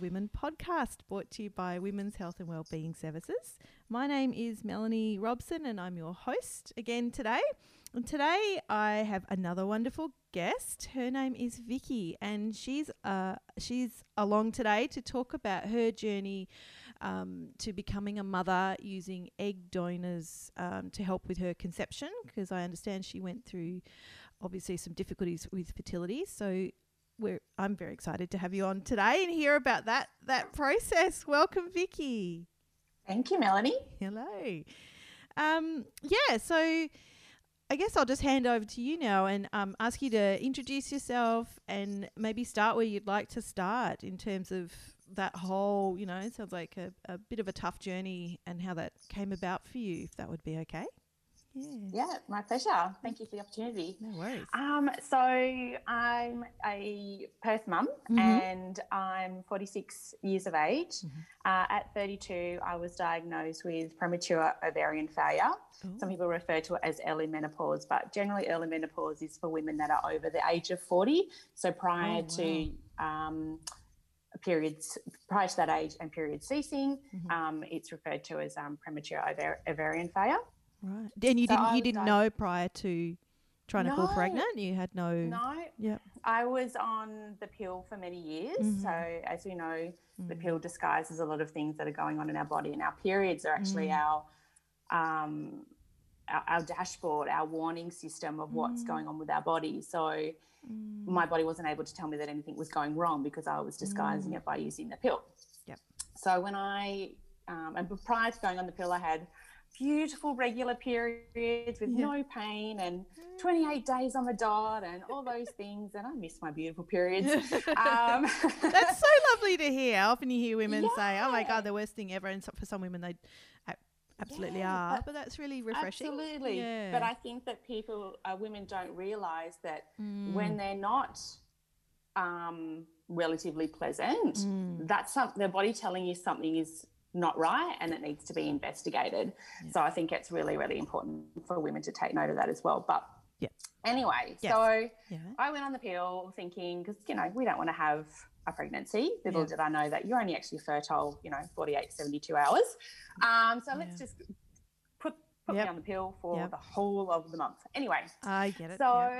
Women podcast brought to you by Women's Health and Wellbeing Services. My name is Melanie Robson and I'm your host again today. And today I have another wonderful guest. Her name is Vicki and she's uh, she's along today to talk about her journey um, to becoming a mother using egg donors um, to help with her conception because I understand she went through obviously some difficulties with fertility. So we're I'm very excited to have you on today and hear about that that process. Welcome, Vicki. Thank you, Melanie. Hello. Um, yeah, so I guess I'll just hand over to you now and um, ask you to introduce yourself and maybe start where you'd like to start in terms of that whole, you know, it sounds like a, a bit of a tough journey and how that came about for you, if that would be okay. Yeah. yeah, my pleasure. Thank you for the opportunity. No worries. Um, so I'm a Perth mum mm-hmm. and I'm 46 years of age. Mm-hmm. Uh, at 32, I was diagnosed with premature ovarian failure. Ooh. Some people refer to it as early menopause, but generally early menopause is for women that are over the age of 40. So prior oh, wow. to um, periods prior to that age and period ceasing, mm-hmm. um, it's referred to as um, premature ovar- ovarian failure. Right. And you so didn't you didn't know prior to trying no, to fall pregnant? You had no No. Yep. I was on the pill for many years. Mm-hmm. So as we know, mm-hmm. the mm. pill disguises a lot of things that are going on in our body and our periods are actually mm. our um our, our, dashboard, our warning system of what's mm. going on with our body. So mm. my body wasn't able to tell me that anything was going wrong because I was disguising it by using the pill. Yep. So when I um, and prior to going on the pill, I had beautiful regular periods with yeah. no pain and 28 days on the dot and all those things. And I miss my beautiful periods. Um, That's so lovely to hear. Often you hear women yeah. say, oh my God, the worst thing ever. And so for some women, they absolutely yeah, are. But, but, that's really refreshing. Absolutely. Yeah. But I think that people, uh, women don't realize that mm. when they're not um, relatively pleasant, mm. that's some, their body telling you something is not right and it needs to be investigated. Yeah. So I think it's really, really important for women to take note of that as well. But yeah. anyway, yes. so yeah. I went on the pill thinking, because, you know, we don't want to have a pregnancy. Little yeah. did I know that you're only actually fertile, you know, 48, 72 hours. Um, so let's just put, put yep. me on the pill for yep. the whole of the month. Anyway. I get it. So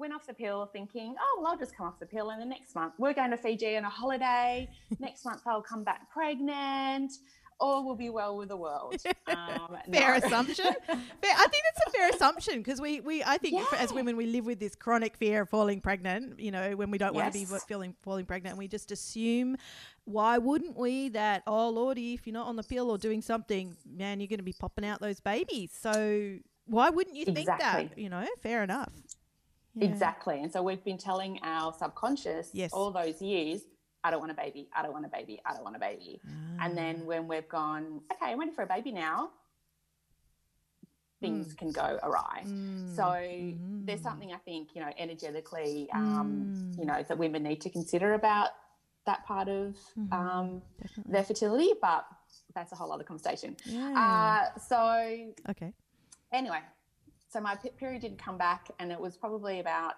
went off the pill thinking, oh, well, I'll just come off the pill and the next month we're going to Fiji on a holiday. next month I'll come back pregnant. All will be well with the world. Um, fair no. assumption. fair, I think that's a fair assumption because we, we, I think yeah. as women, we live with this chronic fear of falling pregnant. You know, when we don't yes. want to be feeling falling pregnant, and we just assume. Why wouldn't we? That oh lordy, if you're not on the pill or doing something, man, you're going to be popping out those babies. So why wouldn't you think that? You know, fair enough. Yeah. Exactly. And so we've been telling our subconscious yes. all those years, I don't want a baby, I don't want a baby, I don't want a baby. Ah. And then when we've gone, okay, I'm ready for a baby now, things mm. can go awry. Mm. So mm. there's something I think, you know, energetically, um, you know, that women need to consider about that part of mm-hmm. um, their fertility, but that's a whole other conversation. Yeah. Uh, so, okay. Anyway, so my period didn't come back, and it was probably about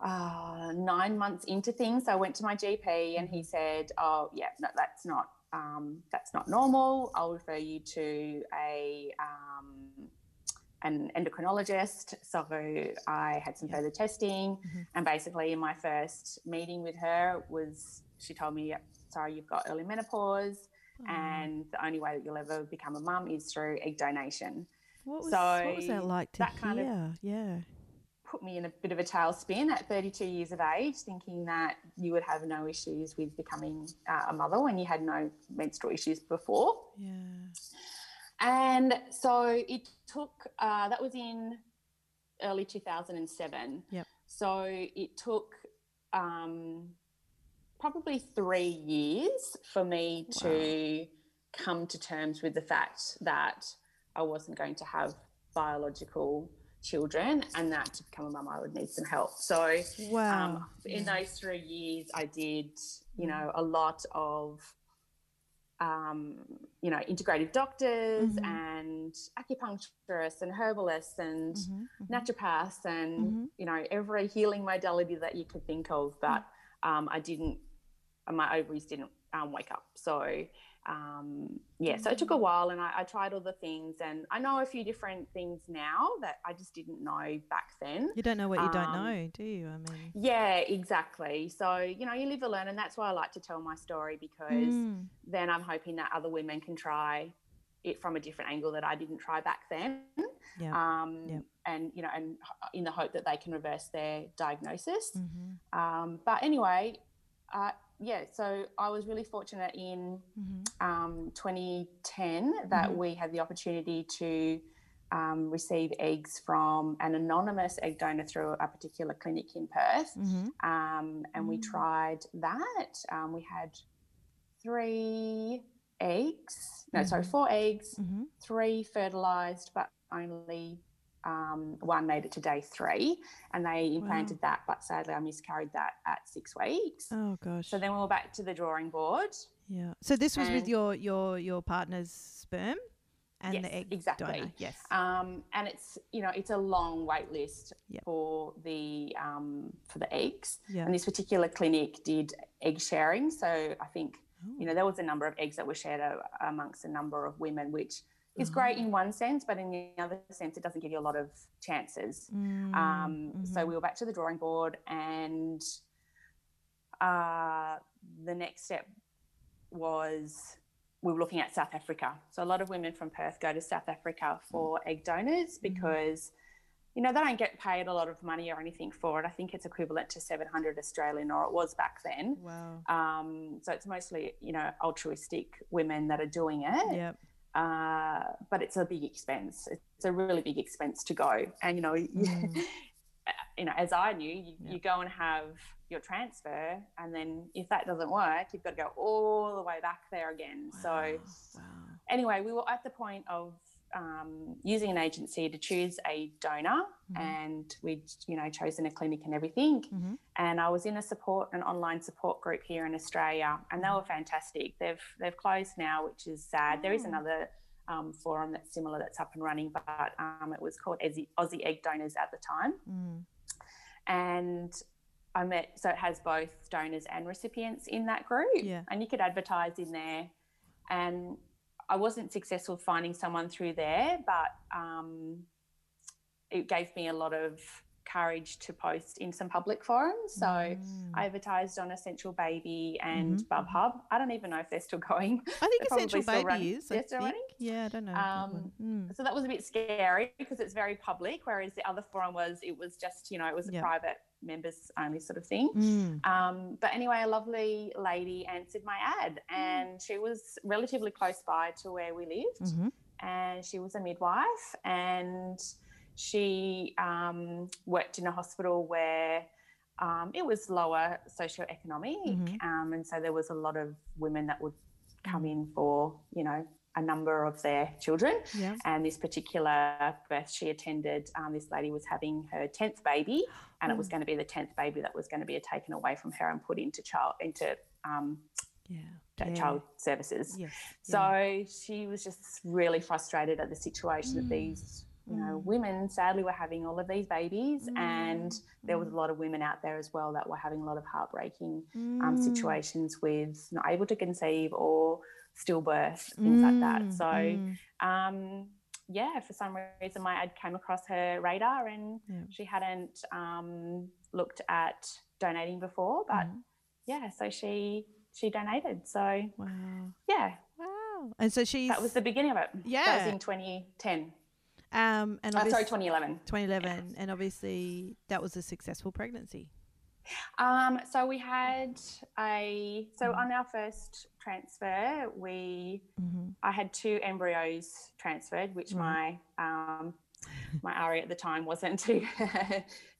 uh, nine months into things. I went to my GP, and he said, "Oh, yeah, no, that's not um, that's not normal. I'll refer you to a um, an endocrinologist." So I had some yeah. further testing, mm-hmm. and basically, in my first meeting with her, was she told me, "Sorry, you've got early menopause." Oh. And the only way that you'll ever become a mum is through egg donation. What was, so what was that like to that hear? Kind of yeah. Put me in a bit of a tailspin at 32 years of age, thinking that you would have no issues with becoming uh, a mother when you had no menstrual issues before. Yeah. And so it took, uh, that was in early 2007. Yep. So it took um, probably three years for me wow. to come to terms with the fact that I wasn't going to have biological children and that to become a mum I would need some help. So wow. Um, in those three years I did, you know, a lot of um, you know, integrative doctors Mhm. and acupuncturists and herbalists and Mhm, mhm. naturopaths and Mhm. you know every healing modality that you could think of but um, i didn't my ovaries didn't um, wake up so um, yeah so it took a while and I, I tried all the things and i know a few different things now that i just didn't know back then You don't know what you don't Um, know, do you? I mean, yeah exactly so you know you live and learn and that's why i like to tell my story because Mm, then i'm hoping that other women can try it from a different angle that i didn't try back then yeah. um, Yep. and you know, and in the hope that they can reverse their diagnosis. Mhm, Um, but anyway, uh, yeah, so I was really fortunate in mhm. um, 2010 that Mhm. we had the opportunity to um, receive eggs from an anonymous egg donor through a particular clinic in Perth. Mhm. Um, and we Mm. tried that. Um, we had three eggs, no, sorry, Mhm. four eggs Mhm. three fertilized, but only um, one made it to day three, and they implanted that. But sadly, I miscarried that at six weeks. Oh gosh. So then we were back to the drawing board. yeah. So this was with your your your partner's sperm and Yes, the egg exactly. donor. Yes. Um, and it's you know it's a long wait list Yep. for the um, for the eggs. yeah. And this particular clinic did egg sharing, so I think Oh. you know there was a number of eggs that were shared a, amongst a number of women, which is great Oh. in one sense, but in the other sense, it doesn't give you a lot of chances. Mm, Um, So mhm. we were back to the drawing board, and uh, the next step was we were looking at South Africa. So a lot of women from Perth go to South Africa for egg donors because. You know, they don't get paid a lot of money or anything for it. I think it's equivalent to 700 Australian, or it was back then. Wow. Um, so it's mostly, you know, altruistic women that are doing it Yep. Uh, but it's a big expense. It's a really big expense to go. And you know, you, Mm. you know, as I knew, you, Yeah. you go and have your transfer, and then if that doesn't work, you've got to go all the way back there again. So Wow. Wow. anyway, we were at the point of um, using an agency to choose a donor, Mhm. and we'd you know chosen a clinic and everything. Mhm. And I was in a support, an online support group here in Australia, and they were fantastic. They've they've closed now, which is sad. There is Oh. another um, forum that's similar that's up and running, but um, it was called Aussie, Aussie Egg Donors at the time, Mm. and I met. So it has both donors and recipients in that group, Yeah. and you could advertise in there. And I wasn't successful finding someone through there, but um, it gave me a lot of courage to post in some public forums. So Mm. I advertised on Essential Baby and Mhm, Bub Hub. I don't even know if they're still going. I think They're Essential Baby running. is. They're still think. running? Yeah, I don't know. Um. Mm. So that was a bit scary because it's very public, whereas the other forum was it was just you know it was a Yep. private members only sort of thing. Mm. Um, but anyway, a lovely lady answered my ad, and she was relatively close by to where we lived Mhm. and she was a midwife and she um, worked in a hospital where um, it was lower socioeconomic Mhm. um, and so there was a lot of women that would come Mm. in for you know a number of their children and this particular birth she attended um, this lady was having her 10th baby and it was Mm. going to be the 10th baby that was going to be taken away from her and put into child into um, Yeah. Yeah. child services Yes. so yeah. she was just really frustrated at the situation that Mm. these, you know, Mm. women sadly were having all of these babies, and Mm. there was a Mm. lot of women out there as well that were having a lot of heartbreaking um, Mm. situations with not able to conceive or stillbirth, things like that. Mm. So, Mm. um, yeah, for some reason my ad came across her radar, and Yeah. she hadn't um, looked at donating before, but Mhm. yeah, so she she donated. So Wow. yeah, Wow. And so she's that was the beginning of it. Yeah, That Yeah. was in 2010. um and Oh, sorry, 2011. 2011 and obviously that was a successful pregnancy. Um, so we had a so Mhm. on our first transfer, we Mm-hmm. I had two embryos transferred, which Right. my um, my Ari at the time wasn't too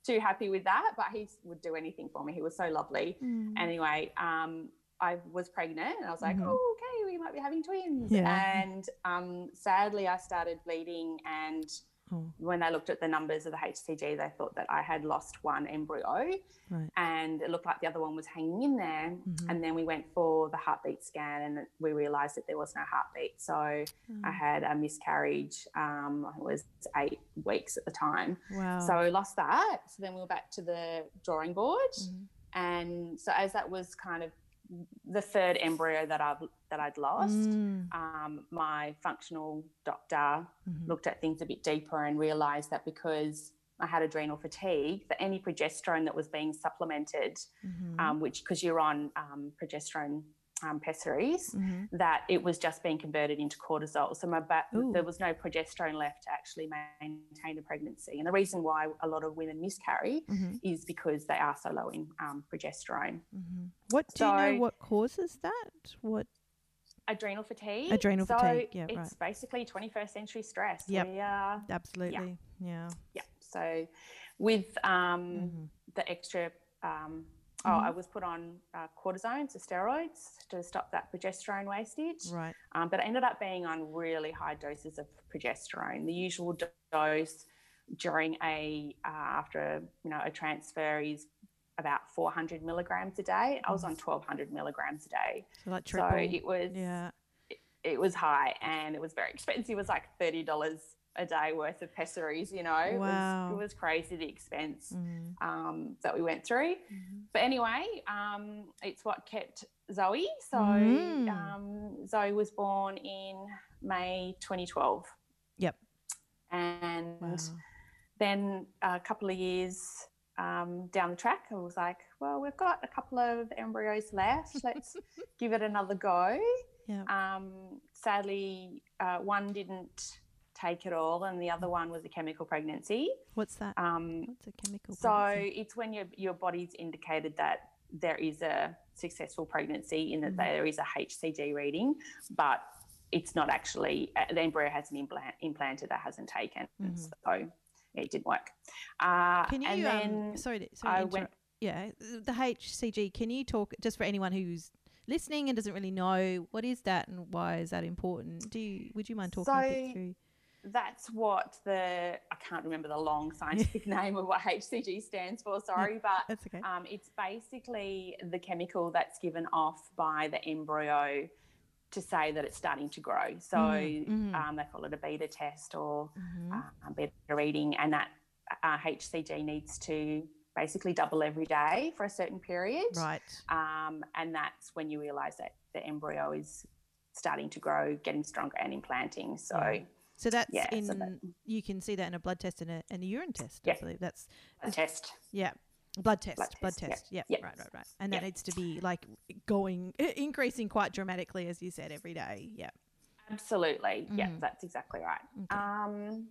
too happy with that, but he would do anything for me. He was so lovely. Mm. Anyway, um, I was pregnant, and I was like, Mhm. "Oh, okay, we might be having twins." Yeah. And um, sadly, I started bleeding, and Oh, when they looked at the numbers of the HCG, they thought that I had lost one embryo right. and it looked like the other one was hanging in there. Mhm. And then we went for the heartbeat scan and we realised that there was no heartbeat. So I Oh, had a miscarriage. Um, it was eight weeks at the time. wow. So I lost that. So then we were back to the drawing board. Mhm. And so as that was kind of the third embryo that I've that I'd lost, Mm, um, my functional doctor mhm. looked at things a bit deeper and realised that because I had adrenal fatigue, that any progesterone that was being supplemented, Mhm. um, which because you're on um, progesterone um, pessaries, Mhm. that it was just being converted into cortisol. So my Ooh. there was no progesterone left to actually maintain a pregnancy. And the reason why a lot of women miscarry Mhm. is because they are so low in um, progesterone. Mhm. What do you know? What causes that? What? Adrenal fatigue. Adrenal so fatigue, yeah, it's right. basically 21st century stress. Yep. We are, Absolutely. Yeah. yeah. So with um, Mhm. the extra, um, oh, Mhm. I was put on uh, cortisone, so steroids, to stop that progesterone wastage. Right. Um, but I ended up being on really high doses of progesterone. The usual dose during a uh, after you know a transfer is about 400 milligrams a day. I was on 1200 milligrams a day, So like so it was yeah. it was high and it was very expensive. It was like thirty dollars a day worth of pessaries. You know, it, was, it was crazy the expense Mm. um, that we went through. Mhm. But anyway, um, it's what kept Zoe. So Mm. um, Zoe was born in May 2012. Yep. And Wow. then a couple of years um, down the track, I was like, well, we've got a couple of embryos left. Let's give it another go. Yeah. Um, sadly, uh, one didn't take it all, and the other one was a chemical pregnancy. What's that? Um, What's a chemical? so pregnancy? it's when your your body's indicated that there is a successful pregnancy in that Mhm. there is a HCG reading, but it's not actually uh, the embryo hasn't implant, implanted, it hasn't taken, Mhm. so it didn't work. Uh, Can you? and then um, sorry. Sorry. to I interrupt. went. yeah. The HCG. Can you talk just for anyone who's listening and doesn't really know what is that and why is that important? Do you? Would you mind talking a bit So- through? That's what the I can't remember the long scientific name of what HCG stands for. Sorry, but That's okay. Um, it's basically the chemical that's given off by the embryo to say that it's starting to grow. So Mhm, mhm. um, they call it a beta test or Mhm. uh, beta reading, and that uh, HCG needs to basically double every day for a certain period. right. Um, and that's when you realise that the embryo is starting to grow, getting stronger, and implanting. So Yeah. So that's yeah, in. so that- you can see that in a blood test and a, and a urine test. Yeah. I believe that's a test. yeah. Blood test, blood test, yeah. test, yeah, Yeah. right, right, right, and that Yeah. needs to be like going, increasing quite dramatically, as you said, every day. Yeah. Absolutely. Yeah, Mhm. that's exactly right. Okay. Um,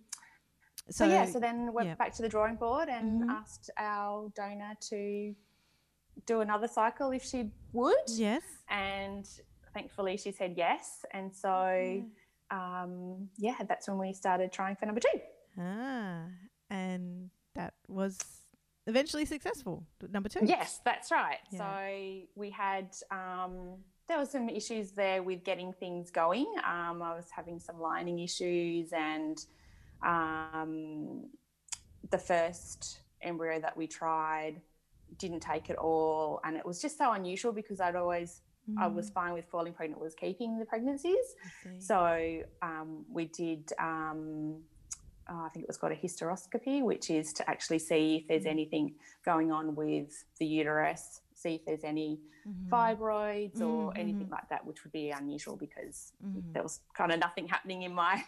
So, So, yeah, so then went yeah. back to the drawing board and Mhm. asked our donor to do another cycle if she would. yes, And thankfully she said yes. And so, um, yeah, that's when we started trying for number two. ah, and that was eventually successful. Number two. Yes, that's right. Yeah. So we had, um, there were some issues there with getting things going. Um, I was having some lining issues, and um, the first embryo that we tried didn't take it all. And it was just so unusual because I'd always, I was Mm, fine with falling pregnant, was keeping the pregnancies. So um, we did, um, oh, I think it was called a hysteroscopy, which is to actually see if there's Mm. anything going on with the uterus, see if there's any Mhm, fibroids or Mhm, anything like that, which would be unusual because mhm. there was kind of nothing happening in my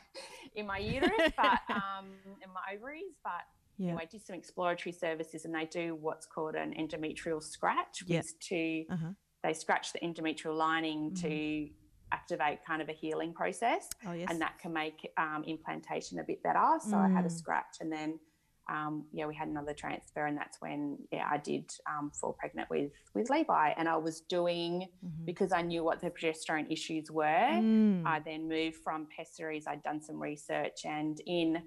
in my uterus, but um, in my ovaries. But Yeah. anyway, I did some exploratory services, and they do what's called an endometrial scratch, which Yeah. is to Uh-huh. They scratch the endometrial lining to activate kind of a healing process Oh yes. and that can make um, implantation a bit better. So I had a Mm. scratch, and then um, yeah, we had another transfer, and that's when yeah I did um, fall pregnant with with Levi, and I was doing Mhm. because I knew what the progesterone issues were. Mm, I then moved from pessaries. I'd done some research, and in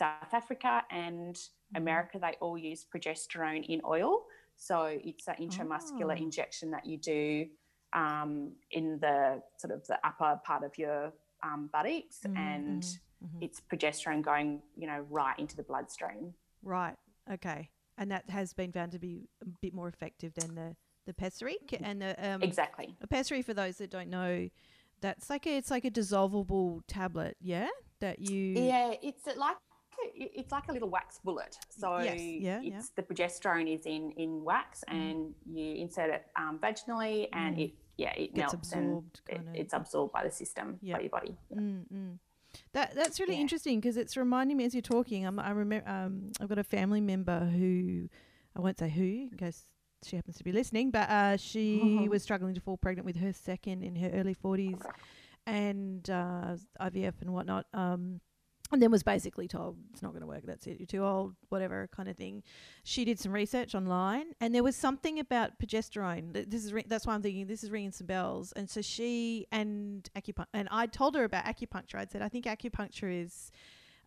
South Africa and Mm-hmm. America, they all use progesterone in oil. So it's an intramuscular Oh. injection that you do um, in the sort of the upper part of your um, buttocks, mm, and mm, Mhm. it's progesterone going, you know, right into the bloodstream. Right. Okay. And that has been found to be a bit more effective than the the pessary and the um, Exactly. a pessary for those that don't know. That's like a, it's like a dissolvable tablet, yeah. That you Yeah, it's like it's like a little wax bullet. So Yes, yeah, yeah. it's the progesterone is in in wax, and you insert it um, vaginally, and Mm. it yeah it Gets melts and absorbed, it, of. it's absorbed by the system by your body. Mm, mm. That that's really Yeah. interesting because it's reminding me as you're talking. Um, I remember um, I've got a family member who I won't say who in case she happens to be listening, but uh, she was struggling to fall pregnant with her second in her early forties, and uh, IVF and whatnot. Um, and then was basically told it's not going to work. That's it. You're too old. Whatever kind of thing. She did some research online, and there was something about progesterone. Th- This is ri- that's why I'm thinking this is ringing some bells. And so she and acupuncture, and I told her about acupuncture. I'd said I think acupuncture is.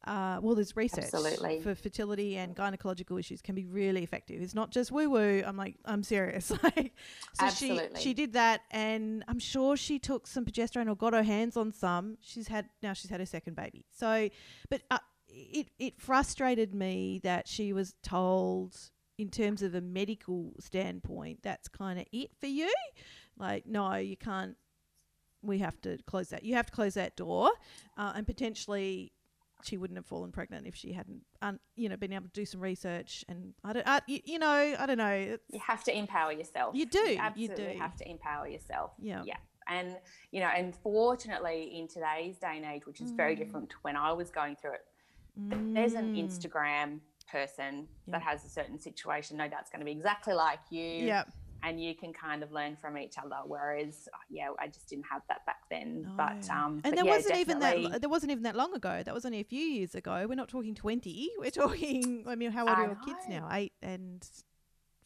Uh, well, there's research Absolutely. for fertility and gynecological issues can be really effective. It's not just woo woo. I'm like, I'm serious. like, so she she did that, and I'm sure she took some progesterone or got her hands on some. She's had now she's had her second baby. So, but uh, it it frustrated me that she was told in terms of a medical standpoint that's kind of it for you. Like, no, you can't. We have to close that. You have to close that door, uh, and potentially she wouldn't have fallen pregnant if she hadn't, um, you know, been able to do some research. And I don't, I, you, you know, I don't know. It's, You have to empower yourself. You do, you absolutely do. have to empower yourself. Yeah. Yeah. And you know, and fortunately in today's day and age, which is very Mm. different to when I was going through it, th- there's an Mm. Instagram person Yeah. that has a certain situation. No doubt's going to be exactly like you. Yeah. And you can kind of learn from each other. Whereas, uh, yeah, I just didn't have that back then. But um, and but there yeah, wasn't even that. There wasn't even that long ago. That was only a few years ago. We're not talking twenty. We're talking. I mean, how old I are your kids now? Eight and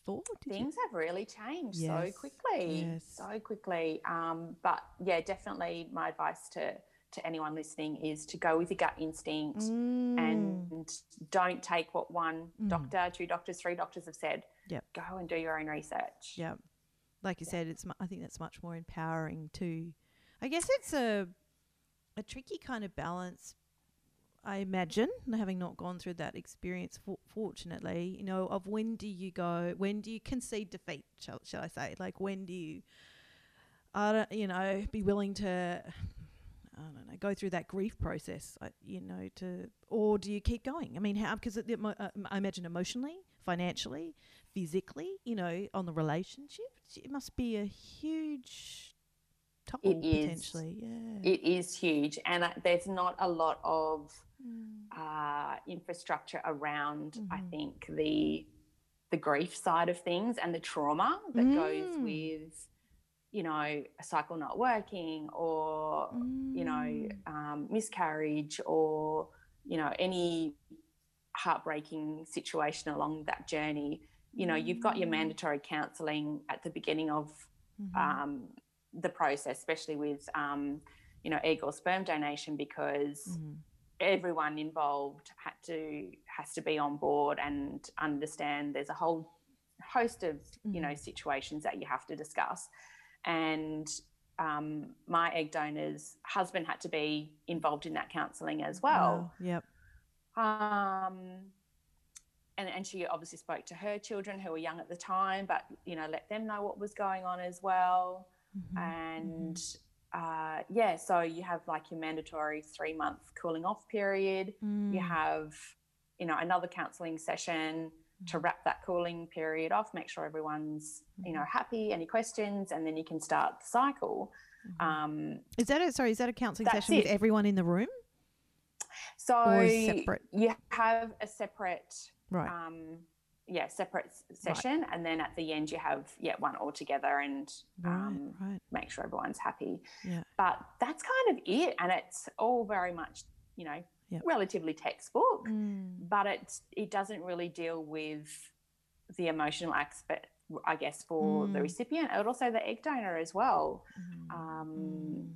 four. Did you- things have really changed Yes, so quickly yes. so quickly um, but yeah definitely my advice to to anyone listening is to go with your gut instinct Mm. and don't take what one Mm. doctor two doctors three doctors have said Yep. go and do your own research Yeah, like you said, it's. I think that's much more empowering too. I guess it's a a tricky kind of balance. I imagine, having not gone through that experience, for, fortunately, you know, of when do you go, when do you concede defeat, shall, shall I say? Like, when do you, I don't, you know, be willing to, I don't know, go through that grief process, uh, you know, to, or do you keep going? I mean, how, because it, uh, I imagine emotionally, financially, physically, you know, on the relationship, it must be a huge toll It is. potentially. Yeah. it is huge and uh, there's not a lot of Mm. uh, infrastructure around i Mhm. think the the grief side of things and the trauma that goes Mm. with you know a cycle not working or you know Mm. um, miscarriage or you know any heartbreaking situation along that journey you know you've got your Mm. mandatory counselling at the beginning of Mhm. um, the process especially with um, you know egg or sperm donation because Mhm. everyone involved had to has to be on board and understand there's a whole host of you know Mhm. situations that you have to discuss and um, my egg donor's husband had to be involved in that counselling as well Wow. Yep. um, and, and she obviously spoke to her children who were young at the time but you know let them know what was going on as well Mhm. and uh, yeah, so you have like your mandatory three month cooling off period. You Mm. have, you know, another counselling session to Mm-hmm. wrap that cooling period off, make sure everyone's, you know, happy, any questions, and then you can start the cycle. Mhm. Um, Is that a sorry? Is that a counselling that's session with everyone in the room? so separate? you have a separate, Right. um, yeah, separate s- session, and then at the end you have yeah one all together and right. um, right. make sure everyone's happy. Yeah. But that's kind of it. And it's all very much, you know, Yep. relatively textbook, Mm. but it, it doesn't really deal with the emotional aspect, I guess, for the Mm. recipient and also the egg donor as well. Mm. Um, Mm.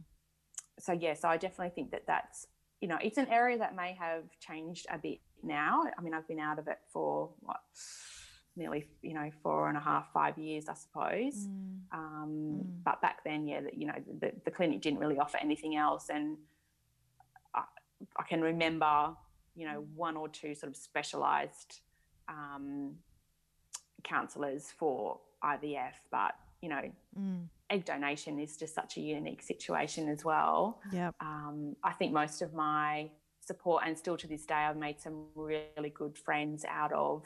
So, yes, I definitely think that that's, you know, it's an area that may have changed a bit now. I mean, I've been out of it for what? Nearly, you know, four and a half, five years, I suppose. Mm. Um, Mm. But back then, yeah, that you know, the, the clinic didn't really offer anything else, and I, can remember, you know, one or two sort of specialised um, counsellors for IVF, but you know, Mm. egg donation is just such a unique situation as well. Yep. Um, I think most of my support, and still to this day, I've made some really good friends out of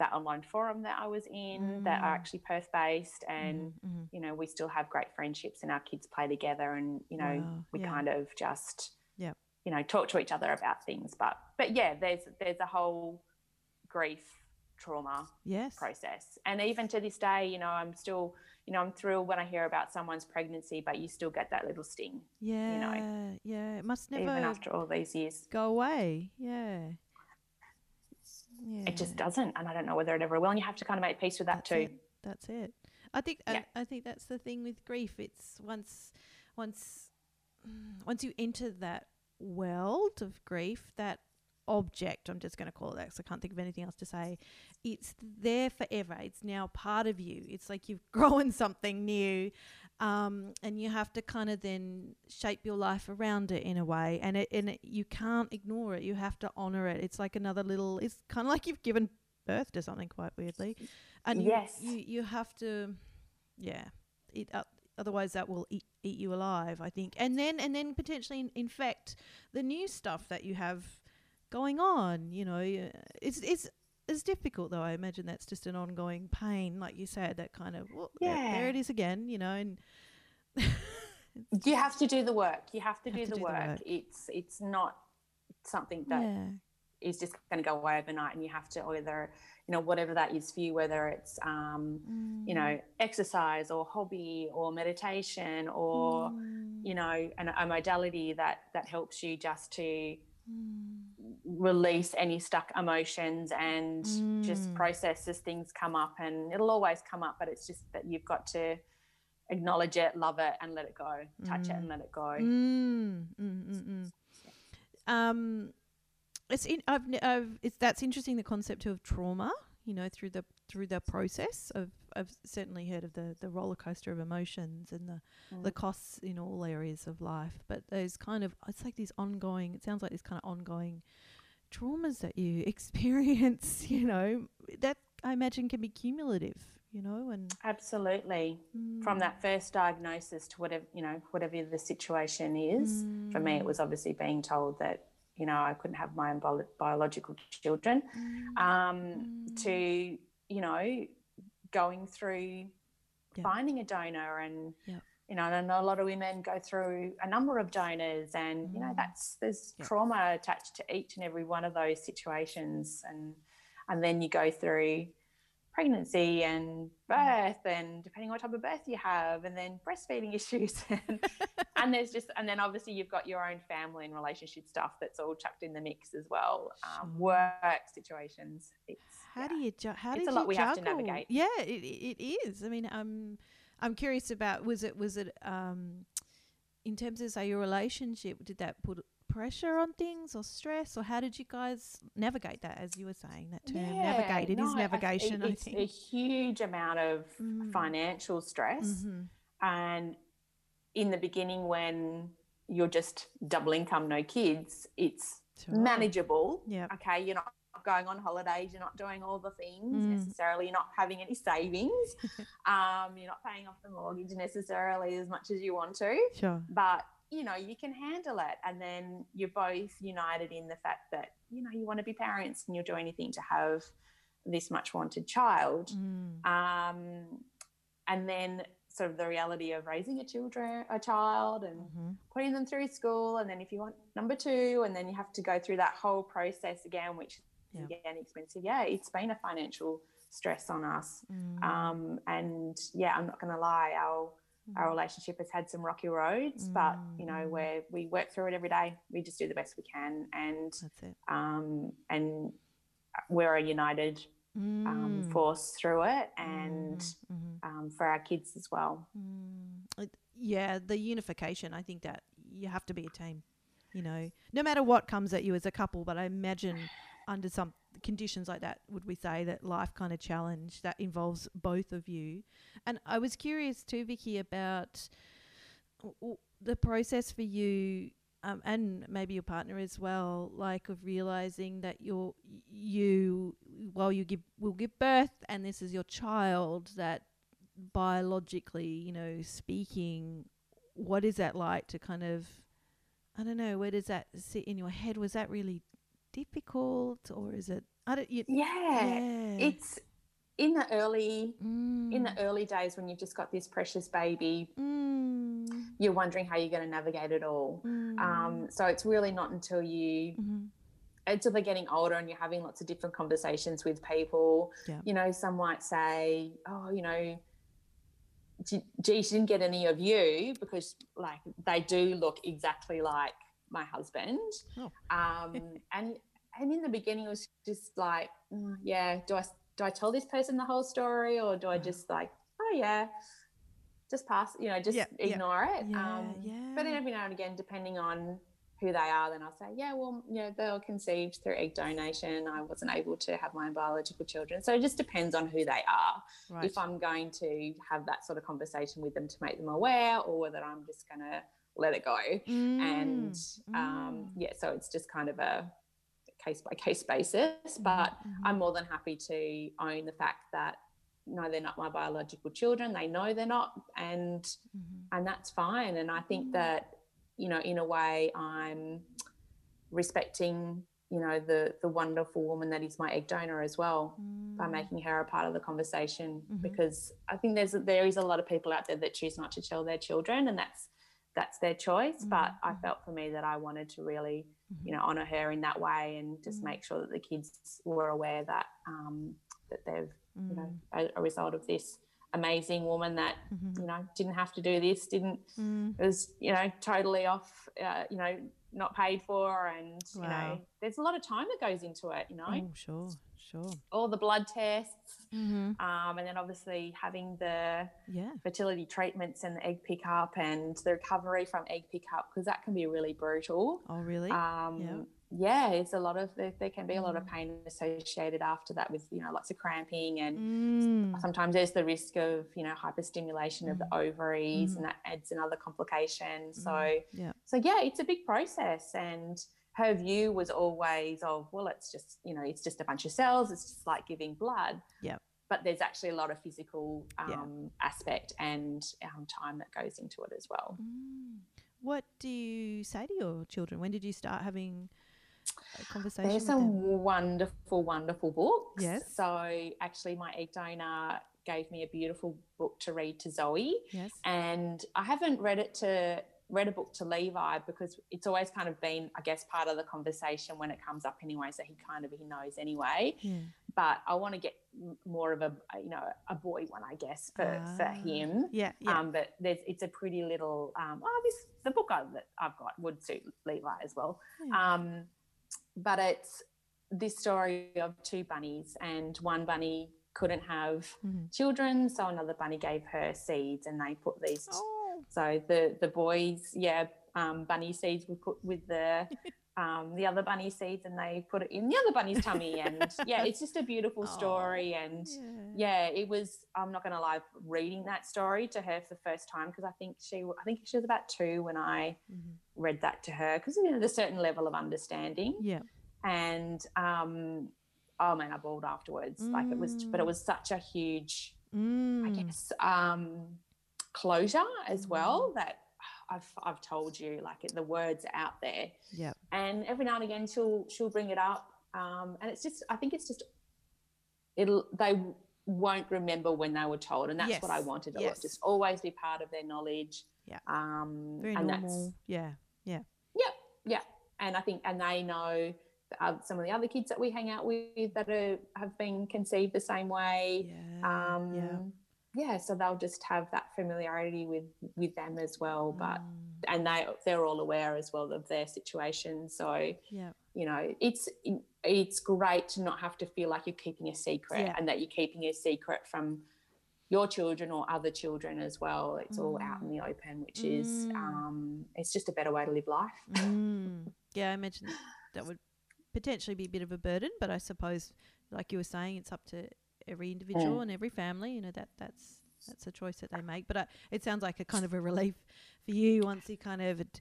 that online forum that I was in that are Mm. actually Perth based, and Mhm, mhm. you know, we still have great friendships, and our kids play together, and you know, Wow, we yeah. kind of just. You know, talk to each other about things. But but yeah, there's there's a whole grief trauma Yes. process. And even to this day, you know, I'm still, you know, I'm thrilled when I hear about someone's pregnancy, but you still get that little sting, Yeah. you know Yeah. It must never even after all these years. go away. Yeah. Yeah. It just doesn't. And I don't know whether it ever will. And you have to kind of make peace with that That's too. it. That's it. I think Yeah. I, I think that's the thing with grief. It's once once mm, once you enter that world of grief, that object, I'm just going to call it that because I can't think of anything else to say. It's there forever. It's now part of you. It's like you've grown something new, um, and you have to kind of then shape your life around it in a way. And it and it, you can't ignore it. You have to honor it. It's like another little. It's kind of like you've given birth to something quite weirdly, and you- Yes. you you have to, yeah. It uh, otherwise that will eat, eat you alive. I think, and then and then potentially in- infect the new stuff that you have going on. You know, it's it's it's difficult though. I imagine that's just an ongoing pain, like you said. That kind of well, there, there it is again. You know, and You have to do the work. You have to Have do to the do the work. work. It's it's not something that is just going to go away overnight and you have to either you know whatever that is for you whether it's um, you Mm, know exercise or hobby or meditation or mm, you know an, a modality that that helps you just to mm, release any stuck emotions and just Mm. process as things come up and it'll always come up but it's just that you've got to acknowledge it love it and let it go. Touch it Mm. and let it go. Mm, mm, mm, mm. Um, it's in, I've, I've it's that's interesting the concept of trauma. You know, through the through the process of I've certainly heard of the the roller coaster of emotions and the the Mm. costs in all areas of life. But those kind of it's like these ongoing. It sounds like these kind of ongoing traumas that you experience. You know, that I imagine can be cumulative. You know, and absolutely from Mm, that first diagnosis to whatever you know whatever the situation is for me it mm, was obviously being told that you know i couldn't have my own bio- biological children mm, um, mm. to you know going through finding a donor and Yep. you know and a lot of women go through a number of donors and you know Mm. that's there's Yep. trauma attached to each and every one of those situations and and then you go through pregnancy and birth and depending on what type of birth you have and then breastfeeding issues and, and there's just and then obviously you've got your own family and relationship stuff that's all chucked in the mix as well um, work situations it's How yeah. do you ju- how do you It's did a lot you we have to navigate. Yeah, it, it it is. I mean, i'm I'm curious about was it was it um, in terms of say your relationship, did that put pressure on things or stress, or how did you guys navigate that? As you were saying, that term Yeah, navigate. It is no, I- navigation. I, it's think. a huge amount of Mm. financial stress Mhm. and in the beginning when you're just double income no kids it's manageable Yep. okay you're not going on holidays you're not doing all the things Mm. necessarily you're not having any savings um, you're not paying off the mortgage necessarily as much as you want to Sure. but you know you can handle it and then you're both united in the fact that you know you want to be parents and you'll do anything to have this much wanted child Mm. um, and then sort of the reality of raising a children a child and Mhm. putting them through school and then if you want number two and then you have to go through that whole process again which is again expensive yeah it's been a financial stress on us Mm. um, and yeah i'm not going to lie our our Mm. relationship has had some rocky roads but you know Mm. where we work through it every day we just do the best we can and um, and we're a united um, Mm. force through it and Mhm. Mhm. um, for our kids as well Mm, yeah, the unification. I think that you have to be a team. You know, no matter what comes at you as a couple. But I imagine under some conditions like that, would we say that life kind of challenge that involves both of you? And I was curious too, Vicki, about the process for you um, and maybe your partner as well, like of realizing that you're you while you give will give birth, and this is your child that biologically, you know, speaking, what is that like to kind of, I don't know, where does that sit in your head? Was that really difficult, or is it? I don't. You, yeah, yeah. it's in the early Mm. in the early days when you've just got this precious baby Mm. you're wondering how you're going to navigate it all Mm. um, so it's really not until you Mhm. until they're getting older and you're having lots of different conversations with people Yeah. you know some might say oh you know gee gee, she didn't get any of you because like they do look exactly like my husband Oh. um, and and in the beginning it was just like mm, yeah do i do i tell this person the whole story or do i just like oh yeah just pass you know just Yeah, yeah. ignore it Yeah, um, yeah. but then every now and again depending on who they are then i'll say yeah well you know they were conceived through egg donation i wasn't able to have my own biological children so it just depends on who they are right. if i'm going to have that sort of conversation with them to make them aware or whether i'm just going to let it go and Mm, um, mm. yeah so it's just kind of a case by case basis but Mhm, i'm more than happy to own the fact that no they're not my biological children they know they're not and mhm. and that's fine and i think Mm. that you know in a way i'm respecting you know the the wonderful woman that is my egg donor as well by Mm. making her a part of the conversation Mhm. because i think there's there is a lot of people out there that choose not to tell their children and that's that's their choice but i Mhm. felt for me that i wanted to really. You know honor her in that way and just Mm. make sure that the kids were aware that um that they've you know Mm. a, a result of this amazing woman that Mhm. you know didn't have to do this didn't Mm. was you know totally off uh, you know not paid for and you know there's a lot of time that goes into it you know Oh, sure, sure. all the blood tests Mm-hmm. um, and then obviously having the Yeah. fertility treatments and the egg pickup and the recovery from egg pickup because that can be really brutal Oh, really? um, yeah it's a lot of there, there can be a lot of Mm. pain associated after that with you know lots of cramping and Mm. sometimes there's the risk of you know hyperstimulation of the ovaries Mm. and that adds another complication so Mm. Yeah. so yeah it's a big process and her view was always of well it's just you know it's just a bunch of cells it's just like giving blood Yep. but there's actually a lot of physical Yeah. um, aspect and um, time that goes into it as well Mm. What do you say to your children? When did you start having a conversation There's some them? wonderful, wonderful books. Yes. So actually, my egg donor gave me a beautiful book to read to Zoe, Yes. and I haven't read it to read a book to Levi because it's always kind of been, I guess, part of the conversation when it comes up anyway. So he kind of he knows anyway. Yeah. But I want to get more of a you know a boy one, I guess, for for Ah, him. Yeah. Yeah. Um, but there's it's a pretty little um, oh this the book I, that I've got would suit Levi as well. Yeah. Um, but it's this story of two bunnies, and one bunny couldn't have Mhm. children, so another bunny gave her seeds, and they put these. oh. So the the boys, yeah, um, bunny seeds were put with the. Um, the other bunny seeds and they put it in the other bunny's tummy and yeah it's just a beautiful Oh, story and Yeah. yeah it was i'm not gonna lie reading that story to her for the first time because i think she i think she was about two when i Mhm. read that to her because you know, there's a certain level of understanding Yeah. and um oh man i bawled afterwards like it was but it Mm. was such a huge Mm. i guess um closure as well that I've, I've told you like the words are out there Yeah. and every now and again she'll she'll bring it up um, and it's just i think it's just it'll they won't remember when they were told and that's what i Yes, wanted to yes. just always be part of their knowledge Yeah. um Very and normal. Yeah. yeah and i think and they know some of the other kids that we hang out with that are, have been conceived the same way Yeah. um yeah. Yeah so they'll just have that familiarity with with them as well but Mm. and they they're all aware as well of their situation so Yeah. you know it's it's great to not have to feel like you're keeping a secret Yeah. and that you're keeping a secret from your children or other children as well it's all out in the open which is Mm. um it's just a better way to live life Mm. Yeah, I imagine that would potentially be a bit of a burden, but I suppose, like you were saying, it's up to every individual Mm. and every family. You know that that's that's a choice that they make. But uh, it sounds like a kind of a relief for you once you kind of had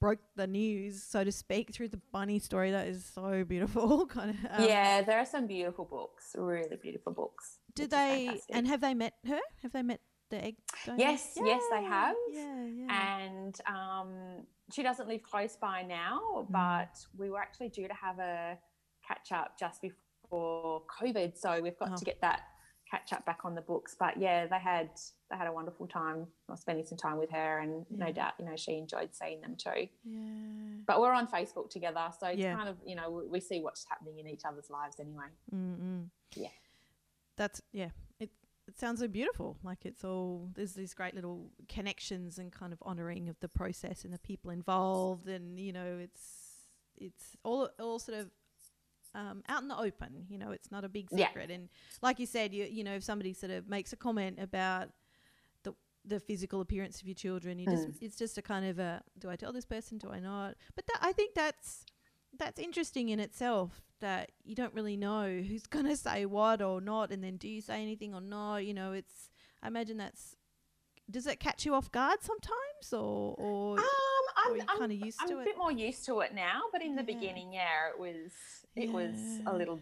broke the news, so to speak, through the bunny story. That is so beautiful. kind of. Um, yeah, there are some beautiful books, really beautiful books. Did they? And have they met her? Have they met the egg? Donor? Yes, yes, they have. Yeah, yeah. And um, she doesn't live close by now, mm. but we were actually due to have a catch up just before COVID, so we've got oh. to get that catch up back on the books. But yeah, they had they had a wonderful time. I spending some time with her, and yeah. no doubt, you know, she enjoyed seeing them too. Yeah. But we're on Facebook together, so it's yeah. kind of you know we, we, see what's happening in each other's lives anyway. Mm-hmm. Yeah. That's yeah. It it sounds so beautiful. Like it's all there's these great little connections and kind of honouring of the process and the people involved, and you know it's it's all all sort of um, out in the open. You know, it's not a big secret. Yeah. And like you said, you you know, if somebody sort of makes a comment about the the physical appearance of your children, you mm. just it's just a kind of a do I tell this person? Do I not? But that, I think that's that's interesting in itself that you don't really know who's going to say what or not and then do you say anything or not you know it's i imagine that's does it catch you off guard sometimes or or um i'm, kind of used I'm to it a bit more used to it now but in the yeah. beginning yeah it was it yeah. was a little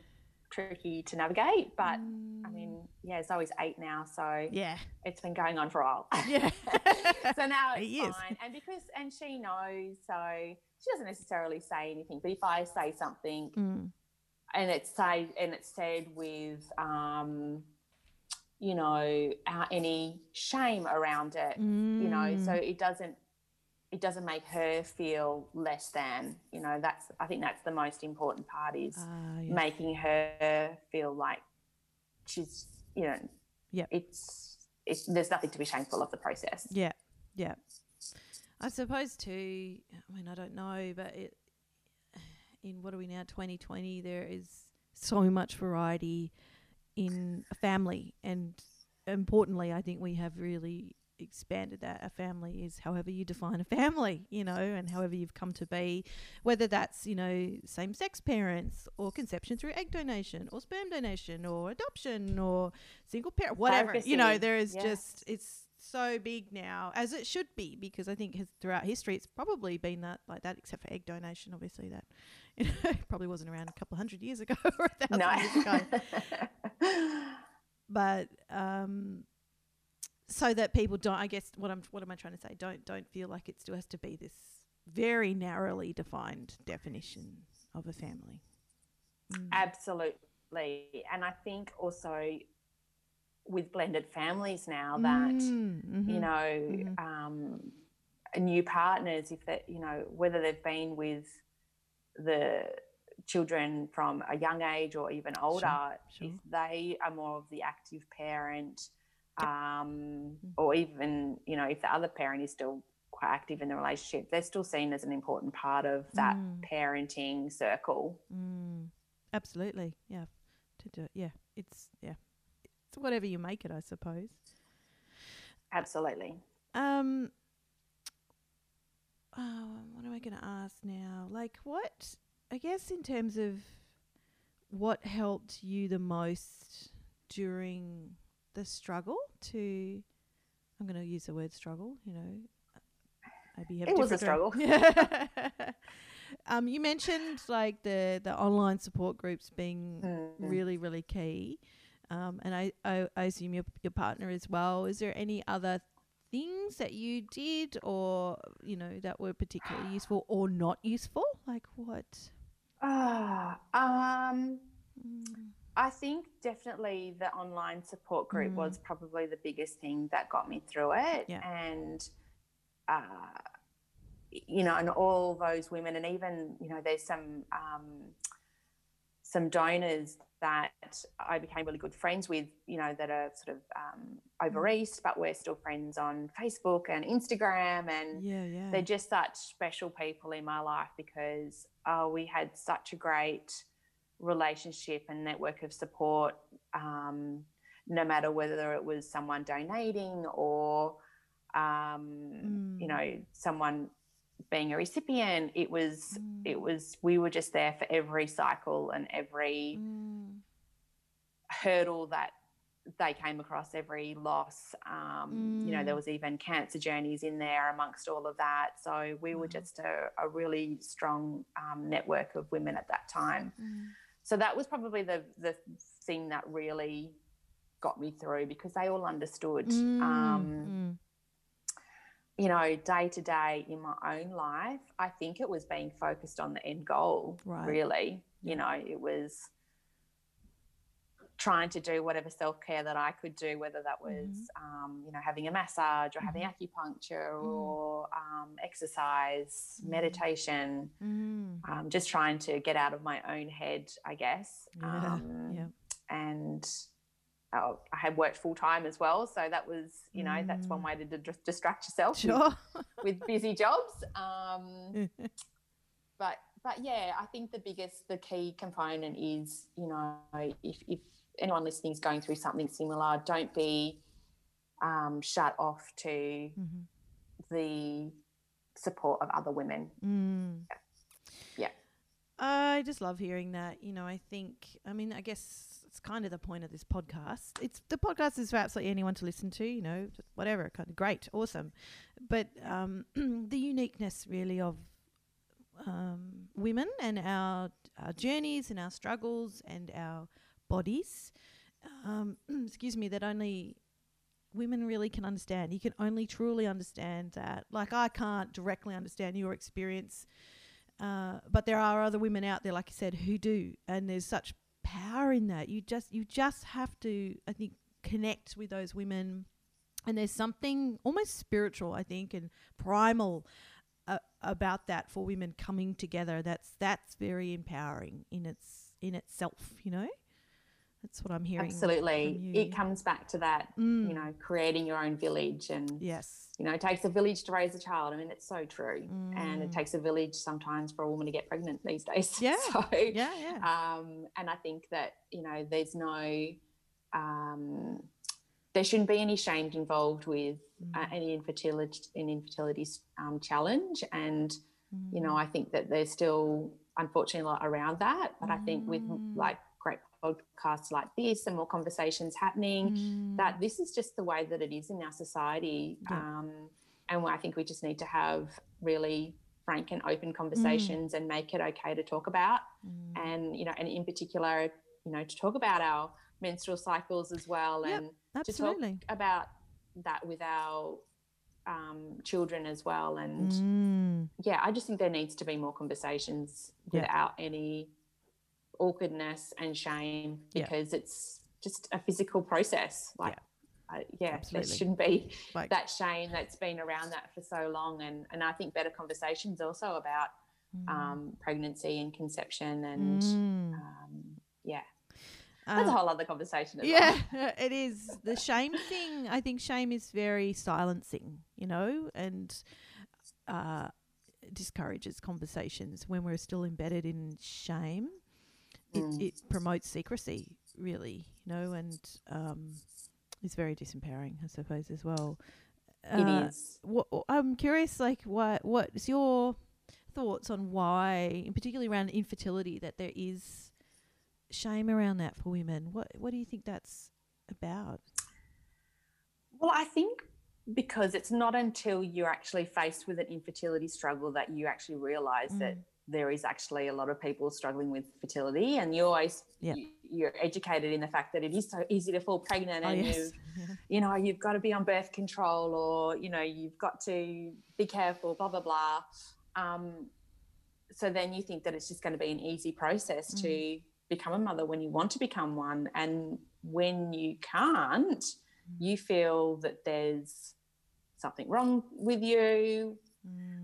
tricky to navigate but mm. i mean yeah it's always eight now so yeah it's been going on for a while yeah so now it's fine and because and she knows so she doesn't necessarily say anything but if i say something mm. and it's say and it's said with um you know uh, any shame around it mm. you know so mm. it doesn't it doesn't make her feel less than you know that's i think that's the most important part is uh, yeah. making her feel like she's you know yeah. it's it's there's nothing to be shameful of the process. Yeah yeah. I suppose too i mean i don't know but it in what are we now 2020 there is so much variety in a family. And importantly i think we have really expanded that a family is however you define a family, you know, and however you've come to be, whether that's, you know, same sex parents or conception through egg donation or sperm donation or adoption or single parent, whatever. You know, there is yeah. just, it's so big now, as it should be, because I think throughout history it's probably been that like that, except for egg donation, obviously that you know probably wasn't around a couple hundred years ago or a thousand no. years ago. but um, so that people don't i guess what i'm what am i trying to say don't don't feel like it still has to be this very narrowly defined definition of a family mm. absolutely and i think also with blended families now that mm, mm-hmm, you know mm-hmm. um, new partners if that you know whether they've been with the children from a young age or even older sure, sure. if they are more of the active parent um, mm. or even you know if the other parent is still quite active in the relationship they're still seen as an important part of that mm. parenting circle. Mm. absolutely. Yeah. To do it. Yeah. It's yeah. It's whatever you make it i suppose. Absolutely. Um oh, what am i going to ask now? Like what i guess in terms of what helped you the most during the struggle to I'm going to use the word struggle, you know. Maybe have it was a struggle. um, you mentioned like the the online support groups being mm-hmm. really really key, um, and I, I, I assume your your partner as well. Is there any other things that you did, or you know, that were particularly useful or not useful? Like what? Ah, uh, um. Mm I think definitely the online support group mm. was probably the biggest thing that got me through it. Yeah. And, uh, you know, and all those women, and even, you know, there's some, um, some donors that I became really good friends with, you know, that are sort of um, over mm. east, but we're still friends on Facebook and Instagram. And yeah, yeah. they're just such special people in my life because oh, we had such a great relationship and network of support, um, no matter whether it was someone donating or, um, mm. you know, someone being a recipient. It was, mm. it was, we were just there for every cycle and every mm. hurdle that they came across every loss. Um, You know, there Mm. was even cancer journeys in there amongst all of that. So we were just a, a really strong um, network of women at that time. Mm. So that was probably the the thing that really got me through because they all understood. Um, Mm. you know, day to day in my own life, I think it was being focused on the end goal, Right. really. You know, it was trying to do whatever self care that I could do, whether that was, Mm-hmm. um, you know, having a massage or having acupuncture Mm. or um, exercise, Mm. meditation, Mm. um, just trying to get out of my own head, I guess. Yeah, Um, yeah. And uh, I had worked full time as well. So that was, you know, that's one Mm. way to d- distract yourself with- Sure. with busy jobs. Um, but but yeah, I think the biggest, the key component is, you know, if, if anyone listening is going through something similar, don't be um, shut off to Mhm. the support of other women. Mm. Yeah. I just love hearing that. You know, I think, I mean, I guess it's kind of the point of this podcast. It's the podcast is for absolutely anyone to listen to, you know, whatever, kind of great, awesome. But um, the uniqueness really of um, women and our, our journeys and our struggles and our bodies, um, excuse me, that only women really can understand. You can only truly understand that. Like, I can't directly understand your experience uh, but there are other women out there, like you said, who do, and there's such power in that. You just you just have to, I think, connect with those women, and there's something almost spiritual, I think, and primal uh, about that for women coming together. That's that's very empowering in its in itself. You know, that's what I'm hearing. Absolutely. It comes back to that, Mm. you know, creating your own village and Yes. you know, it takes a village to raise a child. I mean, it's so true. And it Mm. takes a village sometimes for a woman to get pregnant these days. Yeah. So, Yeah. Yeah. um, and I think that, you know, there's no, um, there shouldn't be any shame involved with uh, Mm. any infertility, an infertility um, challenge. And, you know, Mm. I think that there's still, unfortunately, a lot around that. But I think with Mm. like podcasts like this and more conversations happening, Mm. that this is just the way that it is in our society. Yeah. Um, and I think we just need to have really frank and Mm. open conversations and make it okay to talk about. Mm. And, you know, and in particular, you know, to talk about our menstrual cycles as well Yep, and to talk about that with our um, children as well. And Mm. yeah, I just think there needs to be more conversations Yeah. without any awkwardness and shame Yeah. because it's just a physical process. Like, I, yeah, there shouldn't be Like that shame that's been around that for so long. And and I think better conversations also about mm. um, pregnancy and conception and Mm. um, yeah, that's a Uh, whole other conversation. Yeah, well. it is. The shame thing, I think shame is very silencing, you know, and uh, discourages conversations when we're still embedded in shame. It, Mm. it promotes secrecy, really, you know, and um, is very disempowering, I suppose, as well. It Uh, is. What, I'm curious, like, what what's your thoughts on why, in particularly around infertility, that there is shame around that for women? What what do you think that's about? Well, I think because it's not until you're actually faced with an infertility struggle that you actually realize that Mm. There is actually a lot of people struggling with fertility and you're always Yeah. you, you're educated in the fact that it is so easy to fall pregnant Oh and yes, you've you know you've got to be on birth control or you know you've got to be careful blah blah blah um, so then you think that it's just going to be an easy process Mm. to become a mother when you want to become one and when you can't Mm. you feel that there's something wrong with you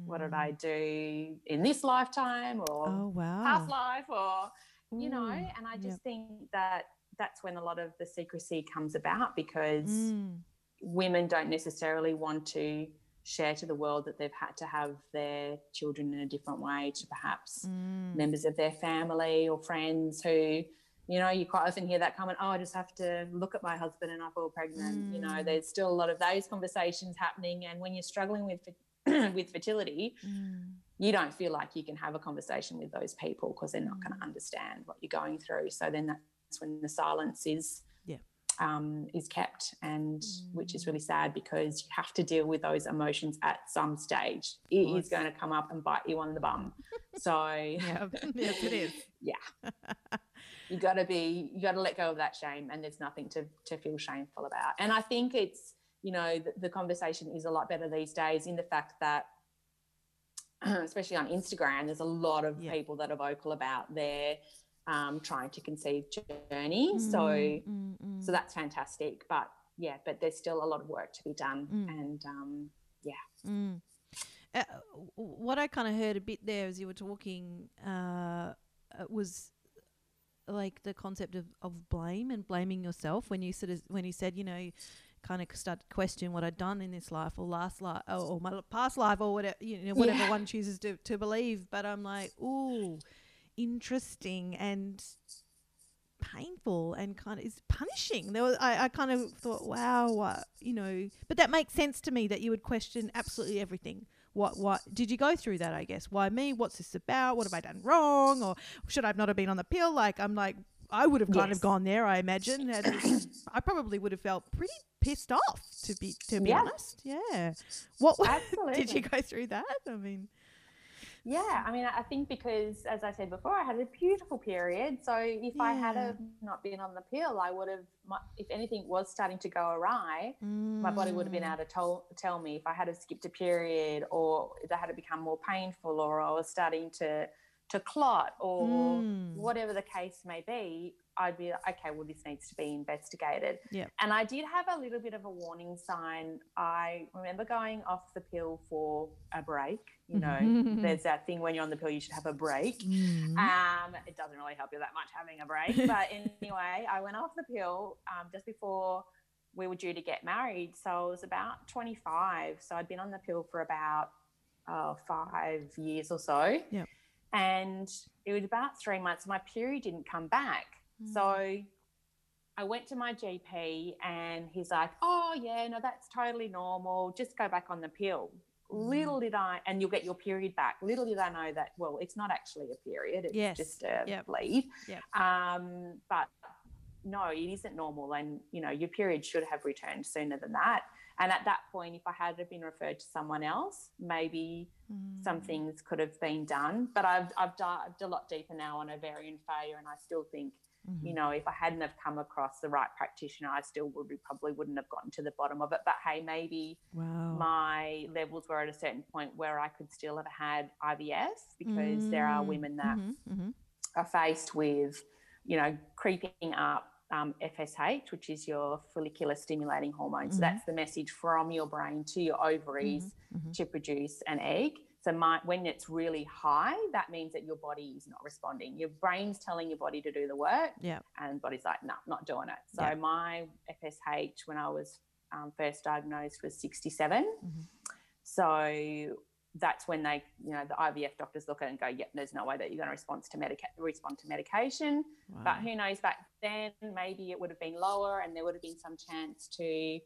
what did Mm. i do in this lifetime or Oh wow! past life or you know and i yep. just think that that's when a lot of the secrecy comes about because Mm. women don't necessarily want to share to the world that they've had to have their children in a different way to perhaps Mm. members of their family or friends who you know you quite often hear that comment oh i just have to look at my husband and i fall pregnant you know Mm. there's still a lot of those conversations happening and when you're struggling with with fertility Mm. you don't feel like you can have a conversation with those people because they're not going Mm. to understand what you're going through. So then that's when the silence is Yeah. um, is kept, and which is really sad because you have to deal with those emotions at some stage. It is going to come up and bite you on the bum. So Yeah, yes, it is. Yeah, you got to be you got to let go of that shame and there's nothing to to feel shameful about and i think it's you know the, the conversation is a lot better these days in the fact that especially on instagram there's a lot of Yeah. people that are vocal about their um, trying to conceive journey so Mm, mm, mm. so that's fantastic but yeah but there's still a lot of work to be done Mm. and um, Mm. Uh, what I kind of heard a bit there as you were talking uh, uh, was like the concept of, of blame and blaming yourself when you sort of when you said you know kind of start to question what I'd done in this life or last life or, or my past life or whatever you know whatever Yeah. one chooses to, to believe but I'm like ooh interesting and painful and kind of is punishing. There was I, I kind of thought, wow, what you know, but that makes sense to me that you would question absolutely everything. What what did you go through that? I guess why me? What's this about? What have I done wrong? Or should I not have been on the pill? Like I'm like I would have kind Yes. of gone there. I imagine. And I probably would have felt pretty pissed off to be to be Yeah. honest. Yeah. What did you go through that? I mean, Yeah, I mean, I think because, as I said before, I had a beautiful period. So if I had Yeah. have not been on the pill, I would have, my, if anything was starting to go awry, my body would have been mm, able to tell, tell me if I had have skipped a period or if I had become more painful or I was starting to, to clot or Mm. whatever the case may be, I'd be like, okay, well, this needs to be investigated. Yep. And I did have a little bit of a warning sign. I remember going off the pill for a break. You know, there's that thing when you're on the pill, you should have a break. Mm. Um, it doesn't really help you that much having a break. But anyway, I went off the pill um, just before we were due to get married. So I was about 25. So I'd been on the pill for about uh, five years or so. Yep. And it was about three months. My period didn't come back. Mm. So I went to my GP and he's like, oh, yeah, no, that's totally normal. Just go back on the pill. Mm. Little did I, and you'll get your period back. Little did I know that, well, it's not actually a period, it's Yes. just a Yep. bleed. Yep. Um, but no, it isn't normal. And, you know, your period should have returned sooner than that. And at that point, if I had been referred to someone else, maybe some Mm. things could have been done. But I've, I've dived a lot deeper now on ovarian failure, and I still think Mhm. you know, if I hadn't have come across the right practitioner, I still would probably wouldn't have gotten to the bottom of it. But hey, maybe wow. my levels were at a certain point where I could still have had IVF because there are Mm, women that mhm, mhm. are faced with, you know, creeping up um, FSH, which is your follicular stimulating hormone. Mhm. So that's the message from your brain to your ovaries mhm. to produce an egg. So my, when it's really high, that means that your body is not responding. Your brain's telling your body to do the work, Yep. and body's like, no, not doing it. So Yeah. my FSH when I was um, first diagnosed was 67. Mhm. So that's when they, you know, the IVF doctors look at it and go, yep, there's no way that you're going to respond to medica- respond to medication. Wow. But who knows? Back then, maybe it would have been lower, and there would have been some chance to, you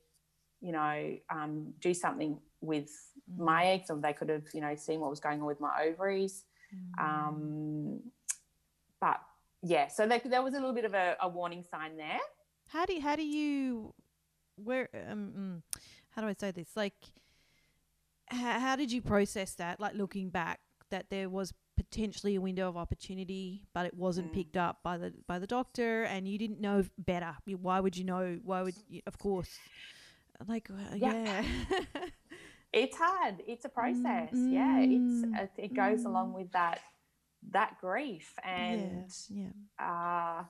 know, um, do something with Mm. my eggs, or they could have, you know, seen what was going on with my ovaries. Mm. Um, but yeah, so there, there was a little bit of a, a warning sign there. How do you, how do you where um mm, how do I say this like how, how did you process that like looking back that there was potentially a window of opportunity but it wasn't Mm. picked up by the by the doctor and you didn't know better why would you know why would you, of course like uh, yeah, Yeah. It's hard. It's a process. yeah, it's Mm, it, goes along mm. with that that grief and yeah uh,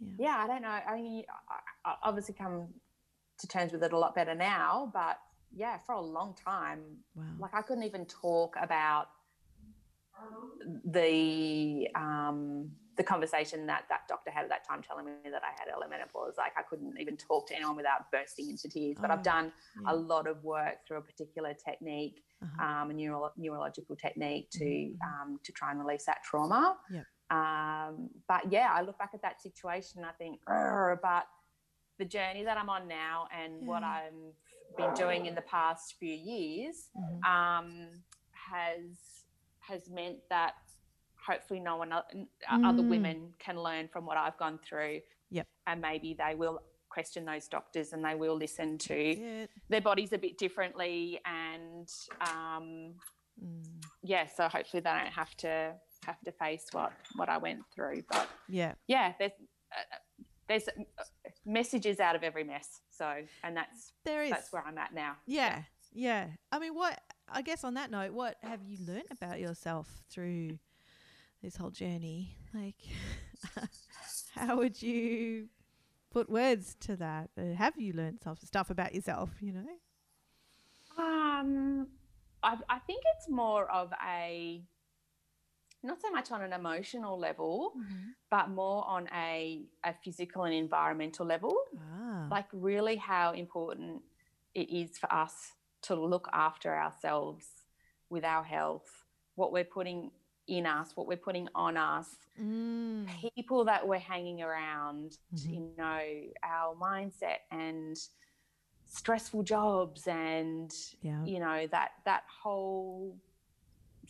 yeah yeah, I don't know. I mean, I, I obviously come to terms with it a lot better now, but yeah, for a long time, wow like I couldn't even talk about the um, the conversation that that doctor had at that time, telling me that I had early menopause. Like I couldn't even talk to anyone without bursting into tears. But Oh, I've done yeah. a lot of work through a particular technique, Uh-huh. um, a neuro- neurological technique to Mhm, mhm. um, to try and release that trauma. Yep. Um, but yeah, I look back at that situation. I think, but the journey that I'm on now and what Yeah. Been doing in the past few years Mhm. um, has has meant that hopefully no one other Mm. women can learn from what I've gone through. Yep. And maybe they will question those doctors and they will listen to Yeah. their bodies a bit differently and um, Mm. yeah so hopefully they don't have to have to face what what i went through but Yeah. yeah there's uh, there's uh, messages out of every mess so and that's There is. that's where i'm at now Yeah. Yeah. I mean, what, I guess on that note, what have you learnt about yourself through this whole journey? Like, how would you put words to that? Uh, have you learnt some stuff about yourself, you know? Um, I, I think it's more of a not so much on an emotional level, but more on a, a physical and environmental level. Ah. Like, really, how important it is for us to look after ourselves with our health, what we're putting in us, what we're putting on us, Mm. people that we're hanging around, Mhm. you know, our mindset and stressful jobs and Yeah. you know that that whole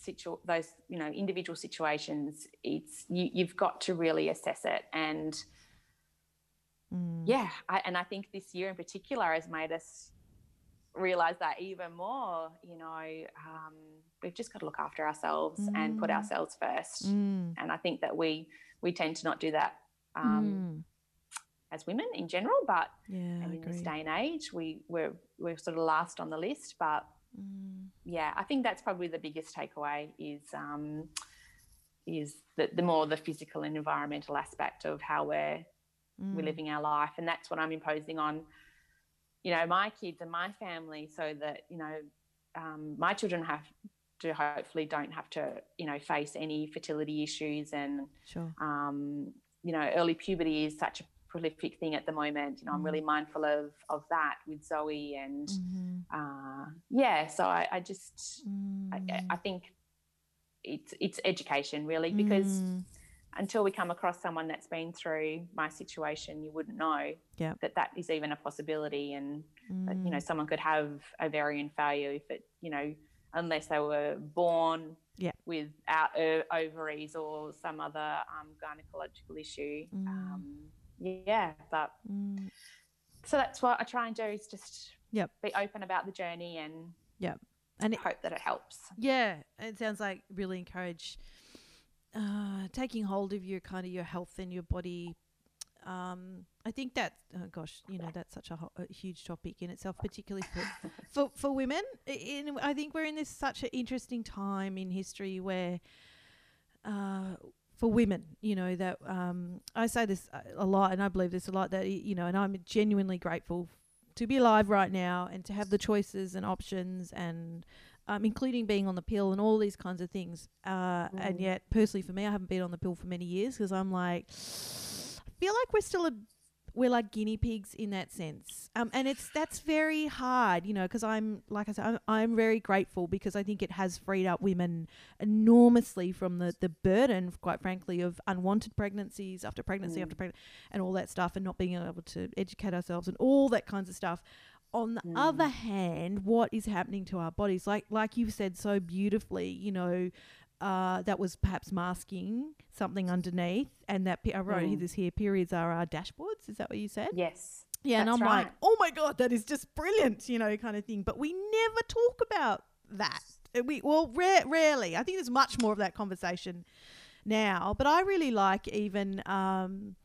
situ those you know individual situations it's you, you've got to really assess it and Mm. yeah I, and i think this year in particular has made us realize that even more you know um, we've just got to look after ourselves and put Mm. ourselves first Mm. and i think that we we tend to not do that um, Mm. as women in general but Yeah, in this day and age we we're we're sort of last on the list but Mm. yeah i think that's probably the biggest takeaway is um is the, the more the physical and environmental aspect of how we're we're Mm. living our life and that's what i'm imposing on you know my kids and my family so that you know um, my children have to hopefully don't have to you know face any fertility issues and Sure. um, you know early puberty is such a prolific thing at the moment you know i'm Mm. really mindful of of that with zoe and Mhm. uh, yeah so i, I just I, Mm. I think it's it's education really because Mm. until we come across someone that's been through my situation you wouldn't know Yeah. that that is even a possibility and that, you know Mm. someone could have ovarian failure if it you know unless they were born Yeah. without uh, ovaries or some other um, gynecological issue Mm. um, yeah but Mm. so that's what i try and do is just Yep. be open about the journey and yeah, And it, hope that it helps Yeah, it sounds like really encourage uh, taking hold of your kind of your health and your body. Um, I think that, oh gosh, you know, that's such a, ho- a huge topic in itself, particularly for, for, for women. I- In, I think we're in this such an interesting time in history where, uh, for women, you know, that um, I say this a- a lot and I believe this a lot that, you know, and I'm genuinely grateful to be alive right now and to have the choices and options and um, including being on the pill and all these kinds of things. Uh, And Mm. yet, personally, for me, I haven't been on the pill for many years because I'm like, I feel like we're still a we're like guinea pigs in that sense, um, and it's that's very hard, you know, because I'm like I said, I'm, I'm very grateful because I think it has freed up women enormously from the the burden, quite frankly, of unwanted pregnancies after pregnancy Mm. after pregnancy, and all that stuff, and not being able to educate ourselves and all that kinds of stuff. On the Mm. other hand, what is happening to our bodies, like like you've said so beautifully, you know, uh, that was perhaps masking something underneath, and that pe- I wrote Mm. this here. Periods are our dashboards. Is that what you said? yes Yeah, and I'm like, oh my god, that is just brilliant, you know, kind of thing. But we never talk about that. Uh, We well, rare, rarely. I think there's much more of that conversation now. But I really like even, um,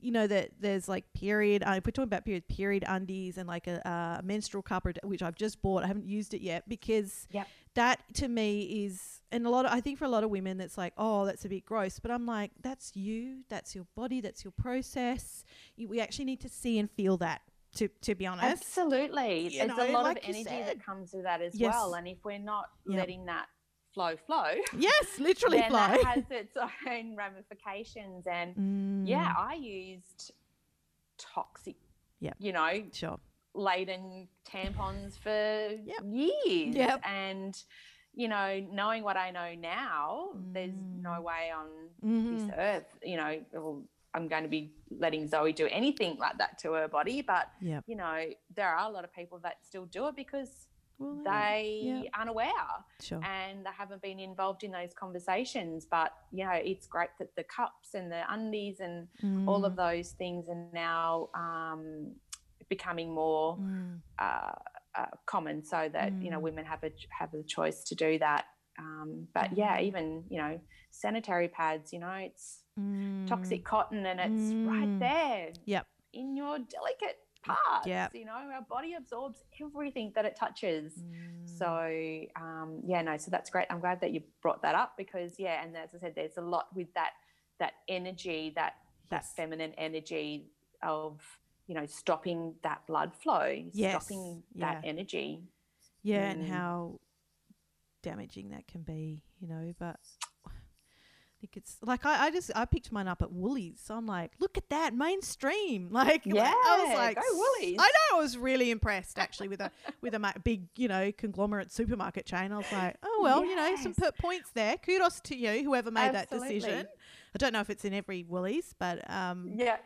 you know, that there's like period. Uh, if we're talking about period, period undies and like a, a menstrual cup, which I've just bought. I haven't used it yet because Yep. That to me is, and a lot of, I think for a lot of women, that's like, oh, that's a bit gross. But I'm like, that's you, that's your body, that's your process. You, we actually need to see and feel that. To, to be honest, Absolutely. You There's know, a lot like of energy said. that comes with that as Yes. well. And if we're not Yep. letting that flow flow, yes, literally then fly. that has its own ramifications. And Mm, yeah, I used toxic, yeah you know, sure. Laden tampons for years. Yep. And, you know, knowing what I know now, there's no Mm. way on Mhm. this earth, you know, well, I'm going to be letting Zoe do anything like that to her body. But, Yep. you know, there are a lot of people that still do it because Well, they aren't aware sure. and they haven't been involved in those conversations. But you know, it's great that the cups and the undies and all of Mm, those things are now um, becoming more mm, uh, uh, common, so that you know Mm. women have a have the choice to do that. Um, but yeah, Mm. even you know, sanitary pads. You know, it's mm, toxic cotton, and it's Mm. right there Yep. in your delicate parts. Yep. You know, our body absorbs everything that it touches. mm, So um, yeah, no, so that's great. I'm glad that you brought that up because yeah, and as I said, there's a lot with that that energy, that that feminine energy of you know stopping that blood flow, Yes, stopping that yeah. energy. yeah, and Mm. how damaging that can be, you know. But I think it's like I, I just I picked mine up at Woolies, so I'm like, look at that mainstream. Like, like, I was Yeah, like, Woolies. I know, I was really impressed actually with a with a big, you know, conglomerate supermarket chain. I was like, oh well, you know, some Yes. per- points there. Kudos to you, whoever made that decision. I don't know if it's in every Woolies, but um, Yeah,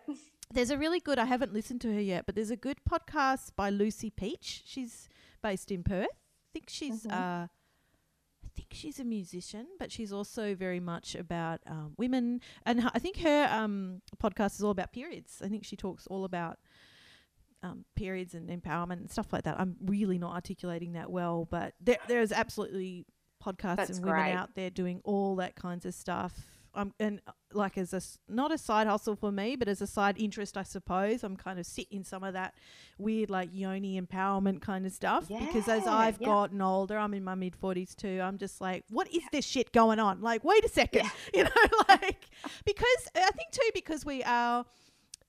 there's a really good. I haven't listened to her yet, but there's a good podcast by Lucy Peach. She's based in Perth. I think she's. Mhm. Uh, I think she's a musician, but she's also very much about um, women. And I think her um, podcast is all about periods. I think she talks all about um, periods and empowerment and stuff like that. I'm really not articulating that well, but there, there's absolutely podcasts That's and women great. out there doing all that kinds of stuff. Um, and uh, like as a s- not a side hustle for me, but as a side interest, I suppose I'm kind of sit in some of that weird like yoni empowerment kind of stuff because as I've yeah. gotten older, I'm in my mid 40s too. I'm just like, what is this shit going on? Like, wait a second, you know, like because I think too because we are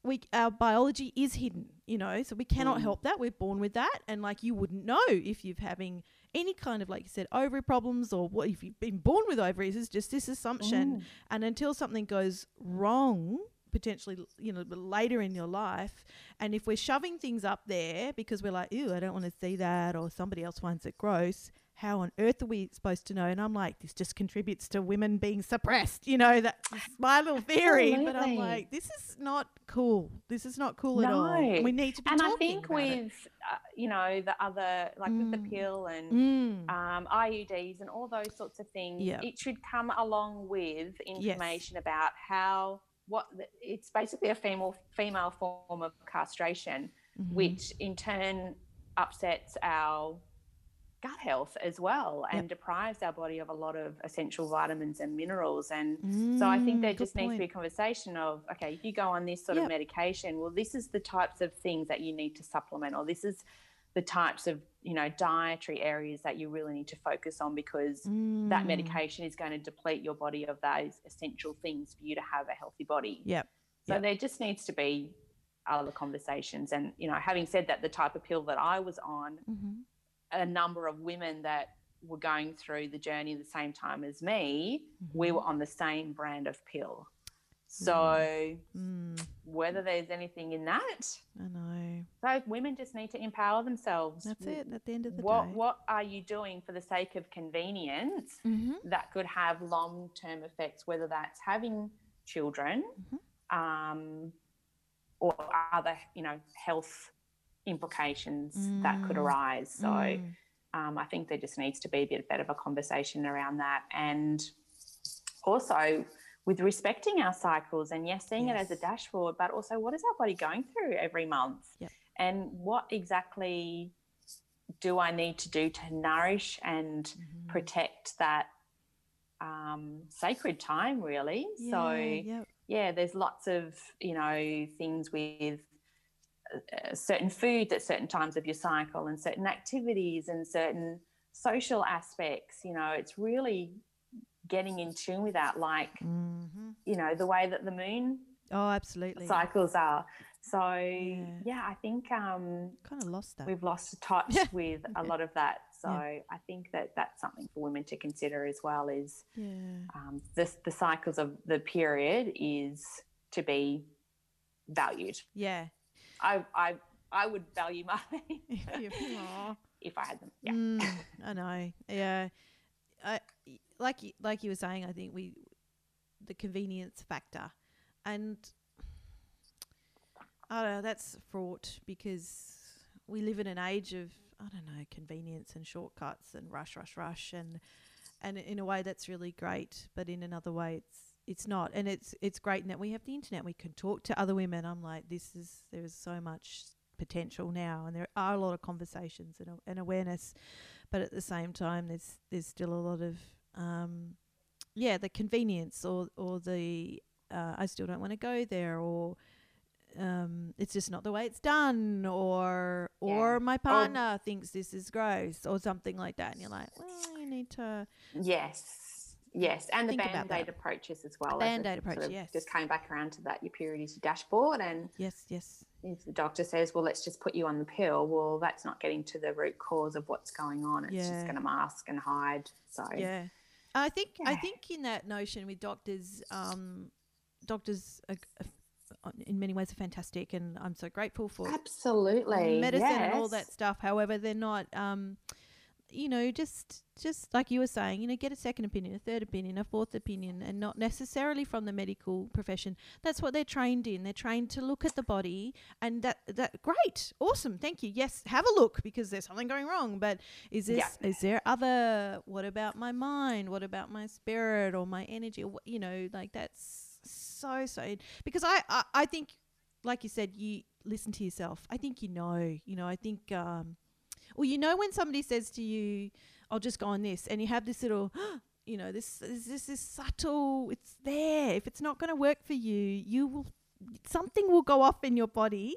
we our biology is hidden, you know, so we cannot Mm. help that. We're born with that, and like you wouldn't know if you're having any kind of like you said ovary problems or what if you've been born with ovaries is just this assumption Mm. and until something goes wrong potentially you know later in your life and if we're shoving things up there because we're like ew i don't want to see that or somebody else finds it gross how on earth are we supposed to know and i'm like this just contributes to women being suppressed you know that's my little theory but i'm like this is not cool this is not cool at all we need to be and I think with uh, you know the other like with the Mm. pill and Mm. um, IUDs and all those sorts of things, Yeah. it should come along with information about how what the, it's basically a female female form of castration, Mhm. which in turn upsets our gut health as well and Yep. deprives our body of a lot of essential vitamins and minerals and so I think Mm, there just needs to be a conversation of okay, if you go on this sort Yep. of medication, well, this is the types of things that you need to supplement, or this is the types of you know dietary areas that you really need to focus on because that Mm. medication is going to deplete your body of those essential things for you to have a healthy body. Yep. So Yep. there just needs to be other conversations. And you know, having said that, the type of pill that I was on, Mhm. A number of women that were going through the journey at the same time as me, we Mhm. were on the same brand of pill. So Mm, whether there's anything in that, I know. so women just need to empower themselves. That's it. At the end of the What day. what are you doing for the sake of convenience Mm-hmm. that could have long term effects, whether that's having children, Mhm. um, or other you know health implications that could Mm. arise. So Mm. um, I think there just needs to be a bit better of a conversation around that. And also with respecting our cycles and yes, seeing it as a dashboard, but also what is our body going through every month? Yep. And what exactly do I need to do to nourish and Mhm. protect that um, sacred time, really? so, yeah, yeah, there's lots of you know things with certain food at certain times of your cycle and certain activities and certain social aspects. You know, it's really getting in tune with that, like hmm you know the way that the moon Oh, absolutely. cycles are. So Yeah. yeah, I think um, kind of lost that. we've lost touch with a lot of that. So Yeah. I think that that's something for women to consider as well. Is yeah. um, the, the cycles of the period is to be valued. Yeah. I, I, I would value mine if I had them. Yeah. Mm, I know. Yeah. I like you, like you were saying. I think we the convenience factor, and I don't know. That's fraught because we live in an age of I don't know convenience and shortcuts and rush, rush, rush, and and in a way that's really great, but in another way it's it's not. And it's it's great in that we have the internet. We can talk to other women. I'm like, this is there is so much potential now, and there are a lot of conversations and, and awareness, but at the same time, there's there's still a lot of um, yeah, the convenience or or the uh, I still don't want to go there or um, it's just not the way it's done or or my partner thinks this is gross or something like that and you're like well you need to Yes, yes, and the band aid approaches as well. as Band-Aid approach, sort of yes. Just came back around to that. Your period is your dashboard, and yes yes if the doctor says, "Well, let's just put you on the pill," well, that's not getting to the root cause of what's going on. It's Yeah. just going to mask and hide. So yeah i think i think in that notion with doctors um doctors are, are, in many ways are fantastic and i'm so grateful for absolutely medicine and all that stuff. However, they're not, um, you know, just just like you were saying, you know, get a second opinion, a third opinion, a fourth opinion, and not necessarily from the medical profession. That's what they're trained in. They're trained to look at the body, and that that great, awesome, thank you. Yes, have a look because there's something going wrong. But is this Yeah. is there other? What about my mind? What about my spirit or my energy? Or, you know, like that's so so because I I, I think like you said, you listen to yourself. I think you know. You know, I think, um, well, you know, when somebody says to you, "I'll just go on this," and you have this little, you know, this is this is subtle. It's there. If it's not going to work for you, you will something will go off in your body.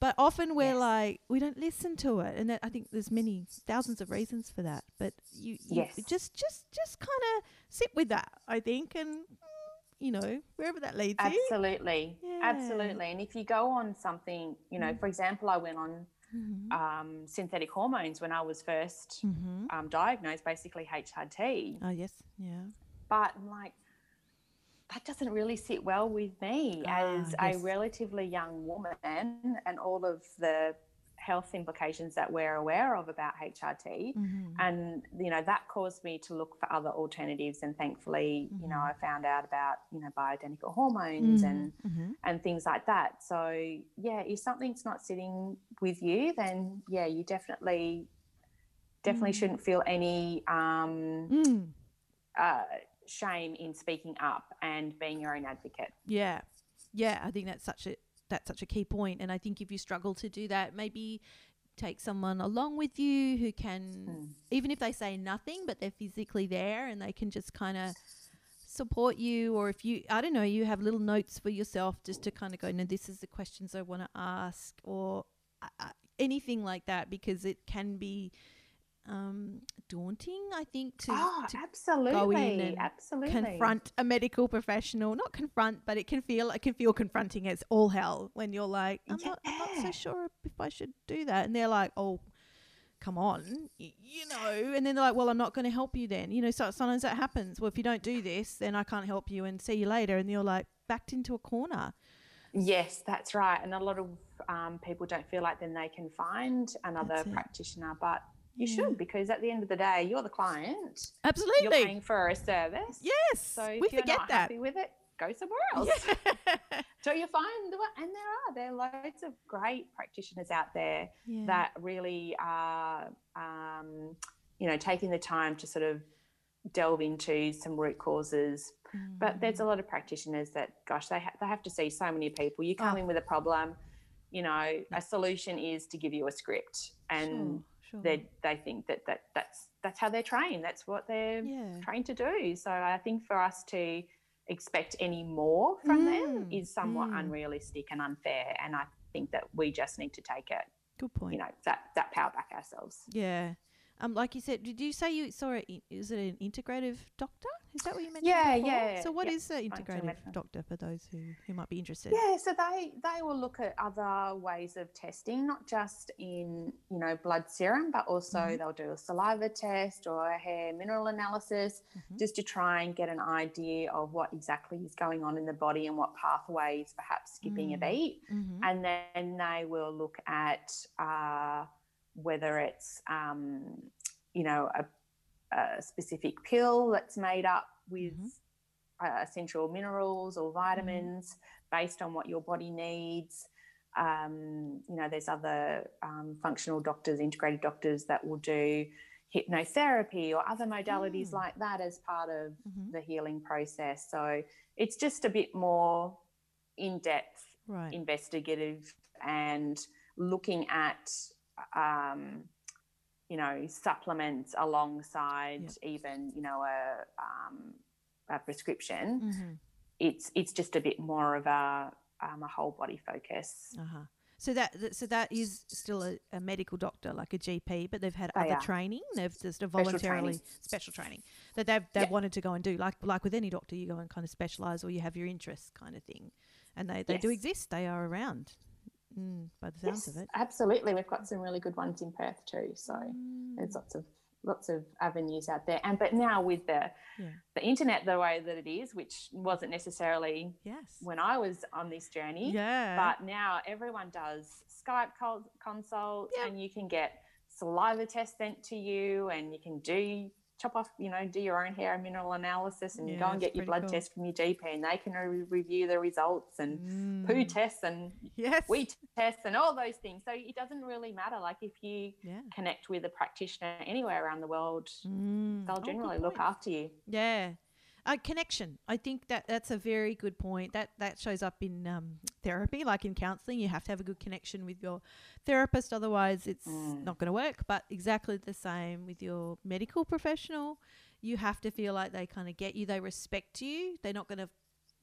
But often we're Yes. like we don't listen to it, and that, I think there's many thousands of reasons for that. But you, you Yes. just just just kind of sit with that. I think, and mm, you know, wherever that leads you. Absolutely, Yeah. absolutely. And if you go on something, you know, Mm. for example, I went on Mm-hmm. um, synthetic hormones when I was first Mm-hmm. um, diagnosed, basically HRT. Oh yes, yeah. But I'm like, that doesn't really sit well with me Ah, as yes. a relatively young woman and all of the health implications that we're aware of about HRT. Mm-hmm. And, you know, that caused me to look for other alternatives. And thankfully, you know, Mhm. I found out about, you know, bioidentical hormones and, mm-hmm. and things like that. So, yeah, if something's not sitting with you, then yeah, you definitely, definitely Mm. shouldn't feel any, um, mm. uh, shame in speaking up and being your own advocate. Yeah, yeah. I think that's such a that's such a key point, and I think if you struggle to do that, maybe take someone along with you who can, Mm. even if they say nothing, but they're physically there and they can just kind of support you or if you i don't know you have little notes for yourself just to kind of go no this is the questions i want to ask or uh, uh, anything like that because it can be um, daunting i think to, oh, to absolutely, and absolutely. confront a medical professional. Not confront but it can feel it can feel confronting as all hell when you're like i'm, not, I'm not so sure if i should do that. And they're like oh come on you know. And then they're like well i'm not going to help you then. You know so sometimes that happens. Well if you don't do this then i can't help you and see you later. And you're like backed into a corner. Yes, that's right. And a lot of um, people don't feel like then they can find another practitioner, but you Yeah. should because at the end of the day, you're the client. Absolutely, You're paying for a service. yes So if we you're forget not that happy with it, go somewhere else. yeah. So you find the one, and there are there are loads of great practitioners out there Yeah. that really are, um, you know, taking the time to sort of delve into some root causes. But there's a lot of practitioners that, gosh, they ha- they have to see so many people. You come Oh. in with a problem, you know, a solution is to give you a script, and sure, sure. they they think that, that that's that's how they're trained. That's what they're yeah trained to do. So I think for us to expect any more from them Mm, is somewhat mm. unrealistic and unfair. And I think that we just need to take it, good point you know, that that power back ourselves. Yeah. Um, like you said, did you say you saw it? Is it an integrative doctor? Is that what you mentioned? Yeah, before? yeah, So what yeah, is the integrative doctor for those who, who might be interested? Yeah, so they they will look at other ways of testing, not just in you know blood serum, but also Mhm. they'll do a saliva test or a hair mineral analysis, Mhm. just to try and get an idea of what exactly is going on in the body and what pathways perhaps skipping a Mm. beat. Mm-hmm. and then they will look at uh, whether it's um, you know a, a specific pill that's made up with Mhm. uh, essential minerals or vitamins based on what your body needs um, you know, there's other um, functional doctors, integrated doctors that will do hypnotherapy or other modalities Mm. like that as part of Mhm. the healing process. So it's just a bit more in depth, Right. investigative, and looking at, um, you know, supplements alongside Yep. even, you know, a, um, a prescription. mm-hmm. It's it's just a bit more of a um, a whole body focus. Uh-huh. So that so that is still a, a medical doctor, like a GP, but they've had They other are. training. They've just voluntarily training. special training that they've they've Yeah. wanted to go and do. Like like with any doctor, you go and kind of specialize, or you have your interests, kind of thing. And they, they do exist. They are around. Mm, by the sounds Yes, of it. absolutely. We've got some really good ones in Perth too. So there's Mm, lots of lots of avenues out there. And but now with the Yeah. the internet the way that it is, which wasn't necessarily yes. when I was on this journey, Yeah. but now everyone does Skype consults consult, Yep. and you can get saliva tests sent to you, and you can do chop off, you know, do your own hair and mineral analysis, and Yeah, go and get your blood cool. test from your GP, and they can re- review the results and poo Mm, tests and Yes. wee tests and all those things. So it doesn't really matter. Like if you Yeah. connect with a practitioner anywhere around the world, Mm. they'll Oh, generally look after you. Yeah. A connection. I think that that's a very good point. That that shows up in um, therapy, like in counselling. You have to have a good connection with your therapist, otherwise it's Mm. not going to work. But exactly the same with your medical professional. You have to feel like they kind of get you. They respect you. They're not going to,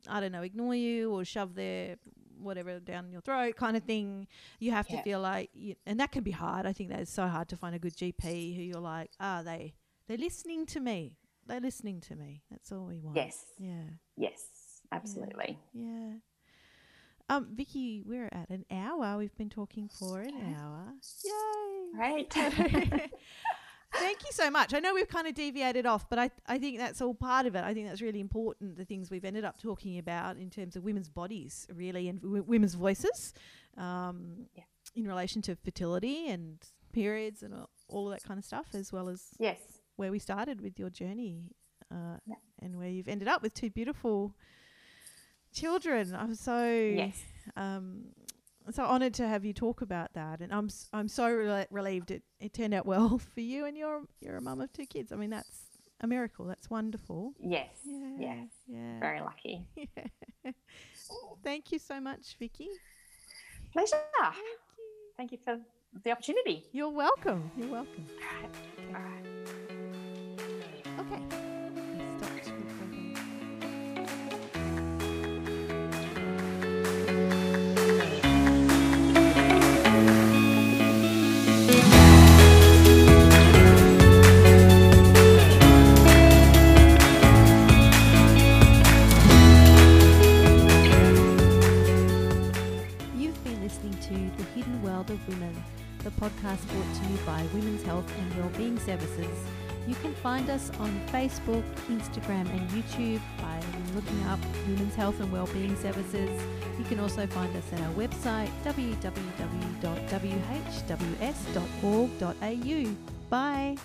I don't know, ignore you or shove their whatever down your throat, kind of thing. You have to feel like, you, and that can be hard. I think that is so hard to find a good GP who you're like, ah, they they're listening to me. They're listening to me. That's all we want. Yes, Yeah. yes, absolutely. Yeah. Um, Vicki, we're at an hour. We've been talking for an hour. Yay! Right. Thank you so much. I know we've kind of deviated off, but I, I think that's all part of it. I think that's really important, the things we've ended up talking about in terms of women's bodies, really, and w- women's voices um, Yeah. in relation to fertility and periods and all, all of that kind of stuff, as well as yes. Where we started with your journey uh, Yeah. and where you've ended up with two beautiful children. I'm so Yes. um, so honoured to have you talk about that, and I'm s- I'm so rela- relieved it, it turned out well for you, and you're you're a mum of two kids. I mean, that's a miracle. That's wonderful. Yes. Yeah, Yes. yeah. Very lucky. yeah. Thank you so much, Vicki. Pleasure. Thank you. Thank you for the opportunity. You're welcome. You're welcome. All right. All right. Okay. I stopped recording. You've been listening to The Hidden World of Women, the podcast brought to you by Women's Health and Wellbeing Services. You can find us on Facebook, Instagram, and YouTube by looking up Women's Health and Wellbeing Services. You can also find us at our website www.whws.org.au. Bye.